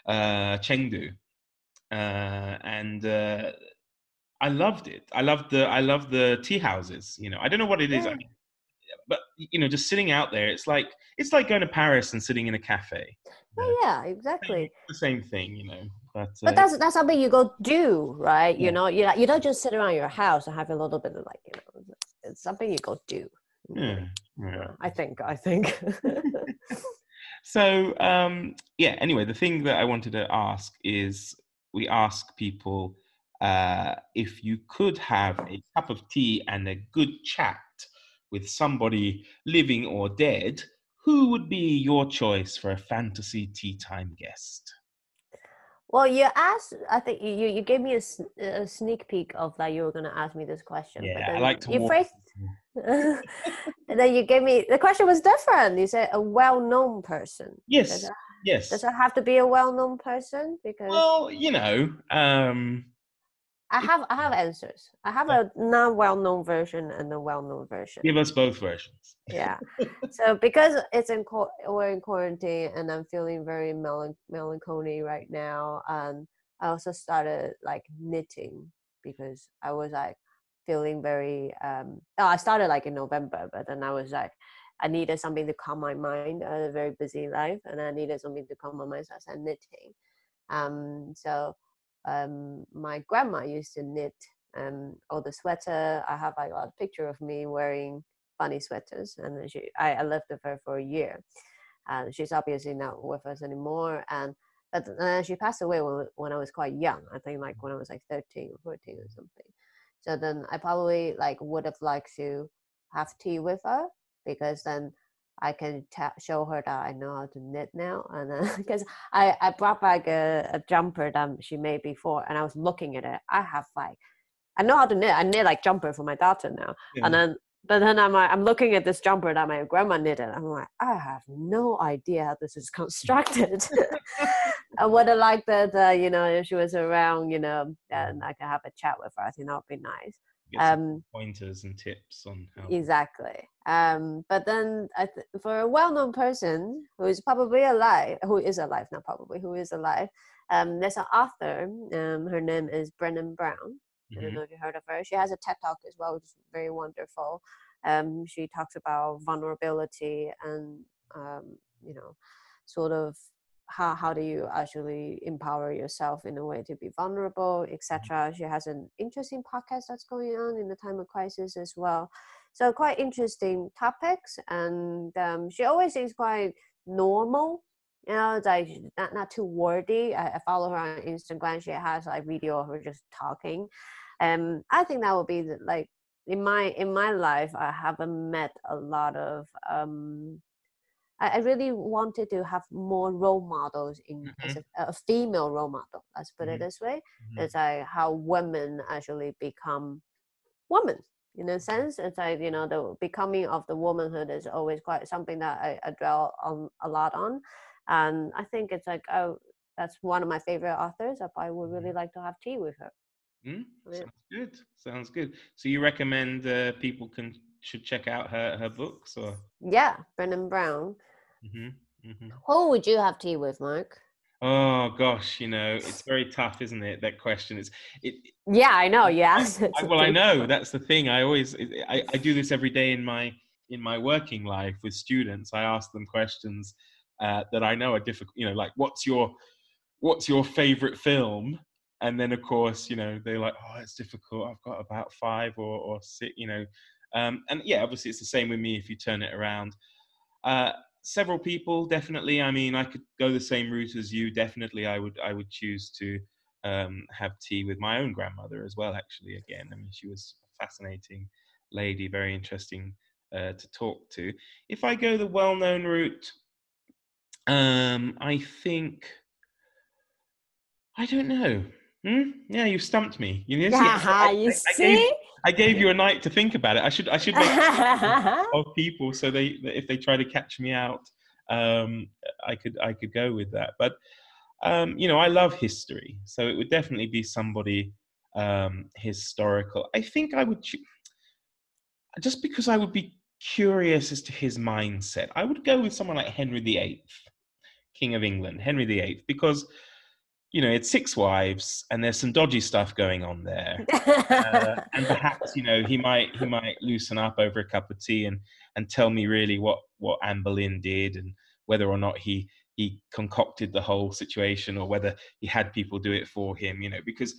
S1: uh, Chengdu, uh, and uh, I loved it. I loved the I loved the tea houses. You know, I don't know what it is, I mean, but you know, just sitting out there, it's like it's like going to Paris and sitting in a cafe.
S2: Oh yeah, exactly.
S1: The same thing, you know. But, uh,
S2: But that's that's something you go do, right?
S1: Yeah.
S2: You know, you you don't just sit around your house and have a little bit of like you know, it's something you go do.
S1: yeah, yeah.
S2: Yeah, I think. I think.
S1: So um, yeah. Anyway, the thing that I wanted to ask is, we ask people uh, if you could have a cup of tea and a good chat with somebody living or dead, who would be your choice for a fantasy tea time guest?
S2: well, you asked. I think you you gave me a sneak peek of that you were going to ask me this question.
S1: Yeah,
S2: but
S1: I
S2: then
S1: like to
S2: You phrased. and then you gave me the question was different. You said a well-known person.
S1: Yes, yes.
S2: does it have to be a well-known person? Because
S1: Well, you know, um,
S2: I have I have answers. I have a non-well-known version and a well-known version.
S1: give us both versions.
S2: yeah so because it's in qu- we're in quarantine and i'm feeling very melan- melancholy right now Um, i also started like knitting because i was like feeling very um oh, i started like in november but then i was like i needed something to calm my mind i had a very busy life and i needed something to calm my mind so i started knitting. Um so um my grandma used to knit um all the sweater. I have like a picture of me wearing funny sweaters and she I, I lived with her for a year. And she's obviously not with us anymore and but uh, she passed away when, when I was quite young I think like when I was like 13 or 14 or something. So then I probably like would have liked to have tea with her because then I can ta- show her that I know how to knit now and because I, I brought back a, a jumper that she made before and I was looking at it I have like I know how to knit I knit like jumper for my daughter now and then but then I'm like, I'm looking at this jumper that my grandma knitted. I'm like, I have no idea how this is constructed. I would have liked that, uh, you know, if she was around, you know, and I could have a chat with her. I think that would be nice. Um,
S1: pointers and tips on how.
S2: exactly. Um, but then I th- for a well-known person who is probably alive, who is alive, not probably, who is alive, um, there's an author. Um, her name is Brené Brown. I don't
S1: Mhm.
S2: know if you heard of her. She has a TED talk as well, which is very wonderful. Um, she talks about vulnerability and um, you know, sort of how how do you actually empower yourself in a way to be vulnerable, etc. She has an interesting podcast that's going on in the time of crisis as well. So quite interesting topics, and um, she always seems quite normal. You know, like not not too wordy. I, I follow her on Instagram. She has like video of her just talking. Um, I think that would be the, like in my in my life. I haven't met a lot of. Um, I, I really wanted to have more role models in as a, a female role model. Let's put
S1: Mhm.
S2: it this way.
S1: Mhm.
S2: It's like how women actually become women in a sense it's like you know the becoming of the womanhood is always quite something that i, I dwell on a lot on and i think it's like oh that's one of my favorite authors i would really like to have tea with her
S1: Mm,
S2: Yeah.
S1: Sounds good. Sounds good. So you recommend uh, people can should check out her her books or?
S2: yeah brené brown
S1: hmm hmm
S2: who would you have tea with mark
S1: Oh gosh, you know it's very tough, isn't it? That question. It's it.
S2: yeah i know yes
S1: I, well, I know that's the thing. I always I, I do this every day in my in my working life with students. I ask them questions uh, that I know are difficult. You know, like what's your what's your favorite film? And then of course, you know, they're like, oh, it's difficult. I've got about five or or six. You know, um, and yeah, obviously it's the same with me if you turn it around. Uh, several people definitely. I mean, I could go the same route as you. Definitely, I would I would choose to um, have tea with my own grandmother as well. Actually, again, I mean, she was a fascinating lady, very interesting uh, to talk to. If I go the well-known route, um, I think I don't know. Hmm? Yeah, you stumped me. You know,
S2: yeah
S1: I-
S2: you
S1: I- I gave-
S2: see
S1: I gave you a night to think about it. I should I should make of people so they if they try to catch me out, um, I could I could go with that. But um, you know, I love history, so it would definitely be somebody um, historical. I think I would just because I would be curious as to his mindset. I would go with someone like Henry VIII, King of England, Henry VIII, because you know it's six wives and there's some dodgy stuff going on there, uh, and perhaps you know he might he might loosen up over a cup of tea and and tell me really what what Anne Boleyn did and whether or not he he concocted the whole situation or whether he had people do it for him. You know because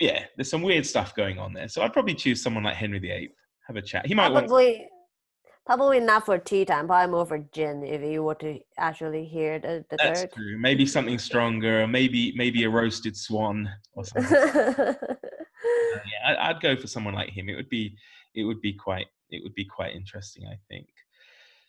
S1: yeah, there's some weird stuff going on there. So I'd probably choose someone like Henry VIII. Have a chat. He might
S2: probably Probably not for tea time, but I'm over gin if you were to actually hear the, the
S1: That's
S2: third.
S1: true. Maybe something stronger, maybe maybe a roasted swan or something. uh, yeah, I'd go for someone like him. It would be it would be quite it would be quite interesting, I think.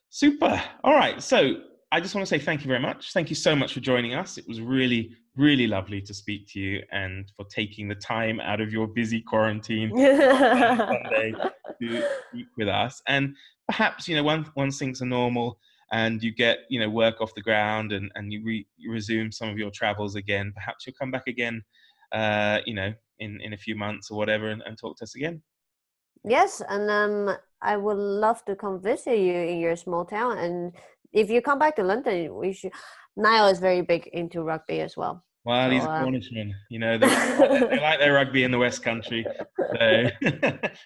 S1: Super. All right. So I just want to say thank you very much. Thank you so much for joining us. It was really, really lovely to speak to you and for taking the time out of your busy quarantine Sunday to speak with us. And perhaps you know once once things are normal and you get you know work off the ground and and you, re, you resume some of your travels again perhaps you'll come back again uh you know in in a few months or whatever and, and talk to us again
S2: yes and um i would love to come visit you in your small town and if you come back to london we should niall is very big into rugby as well
S1: well, he's a uh, Cornishman. You know, they, they, like their rugby in the West Country. So,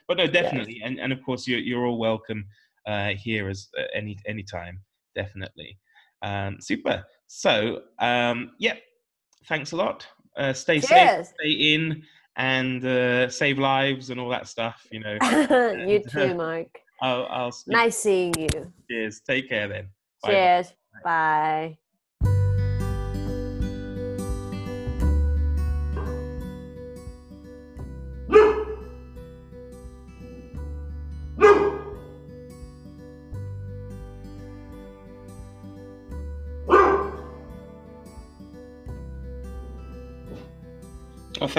S1: but no, definitely, yes. and and of course, you're you're all welcome uh, here as uh, any any time, definitely. Um, super. So um, yeah, thanks a lot. Uh, stay safe, stay in, and uh, save lives and all that stuff. You know.
S2: you too, Mike.
S1: I'll, I'll
S2: nice seeing you.
S1: Cheers. Take care then.
S2: Bye. Cheers. Bye.
S1: Well,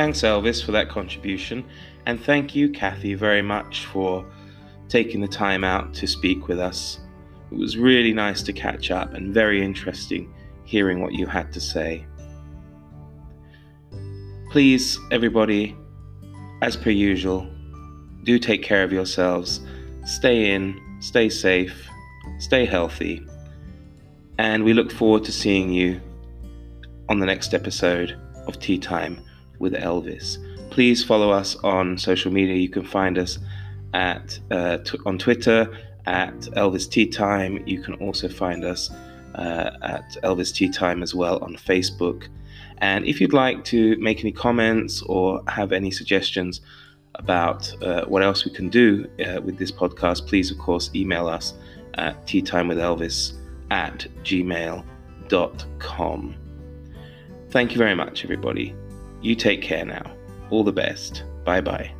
S1: thanks, Elvis, for that contribution. And thank you, Kathy, very much for taking the time out to speak with us. It was really nice to catch up and very interesting hearing what you had to say. Please, everybody, as per usual, do take care of yourselves. Stay in, stay safe, stay healthy. And we look forward to seeing you on the next episode of Tea Time with Elvis. Please follow us on social media. You can find us at uh, t- on Twitter at Elvis Tea Time. You can also find us uh, at Elvis Tea Time as well on Facebook. And if you'd like to make any comments or have any suggestions about uh, what else we can do uh, with this podcast, please, of course, email us at teatimewithelvis at gmail.com. Thank you very much, everybody. You take care now. All the best. Bye bye.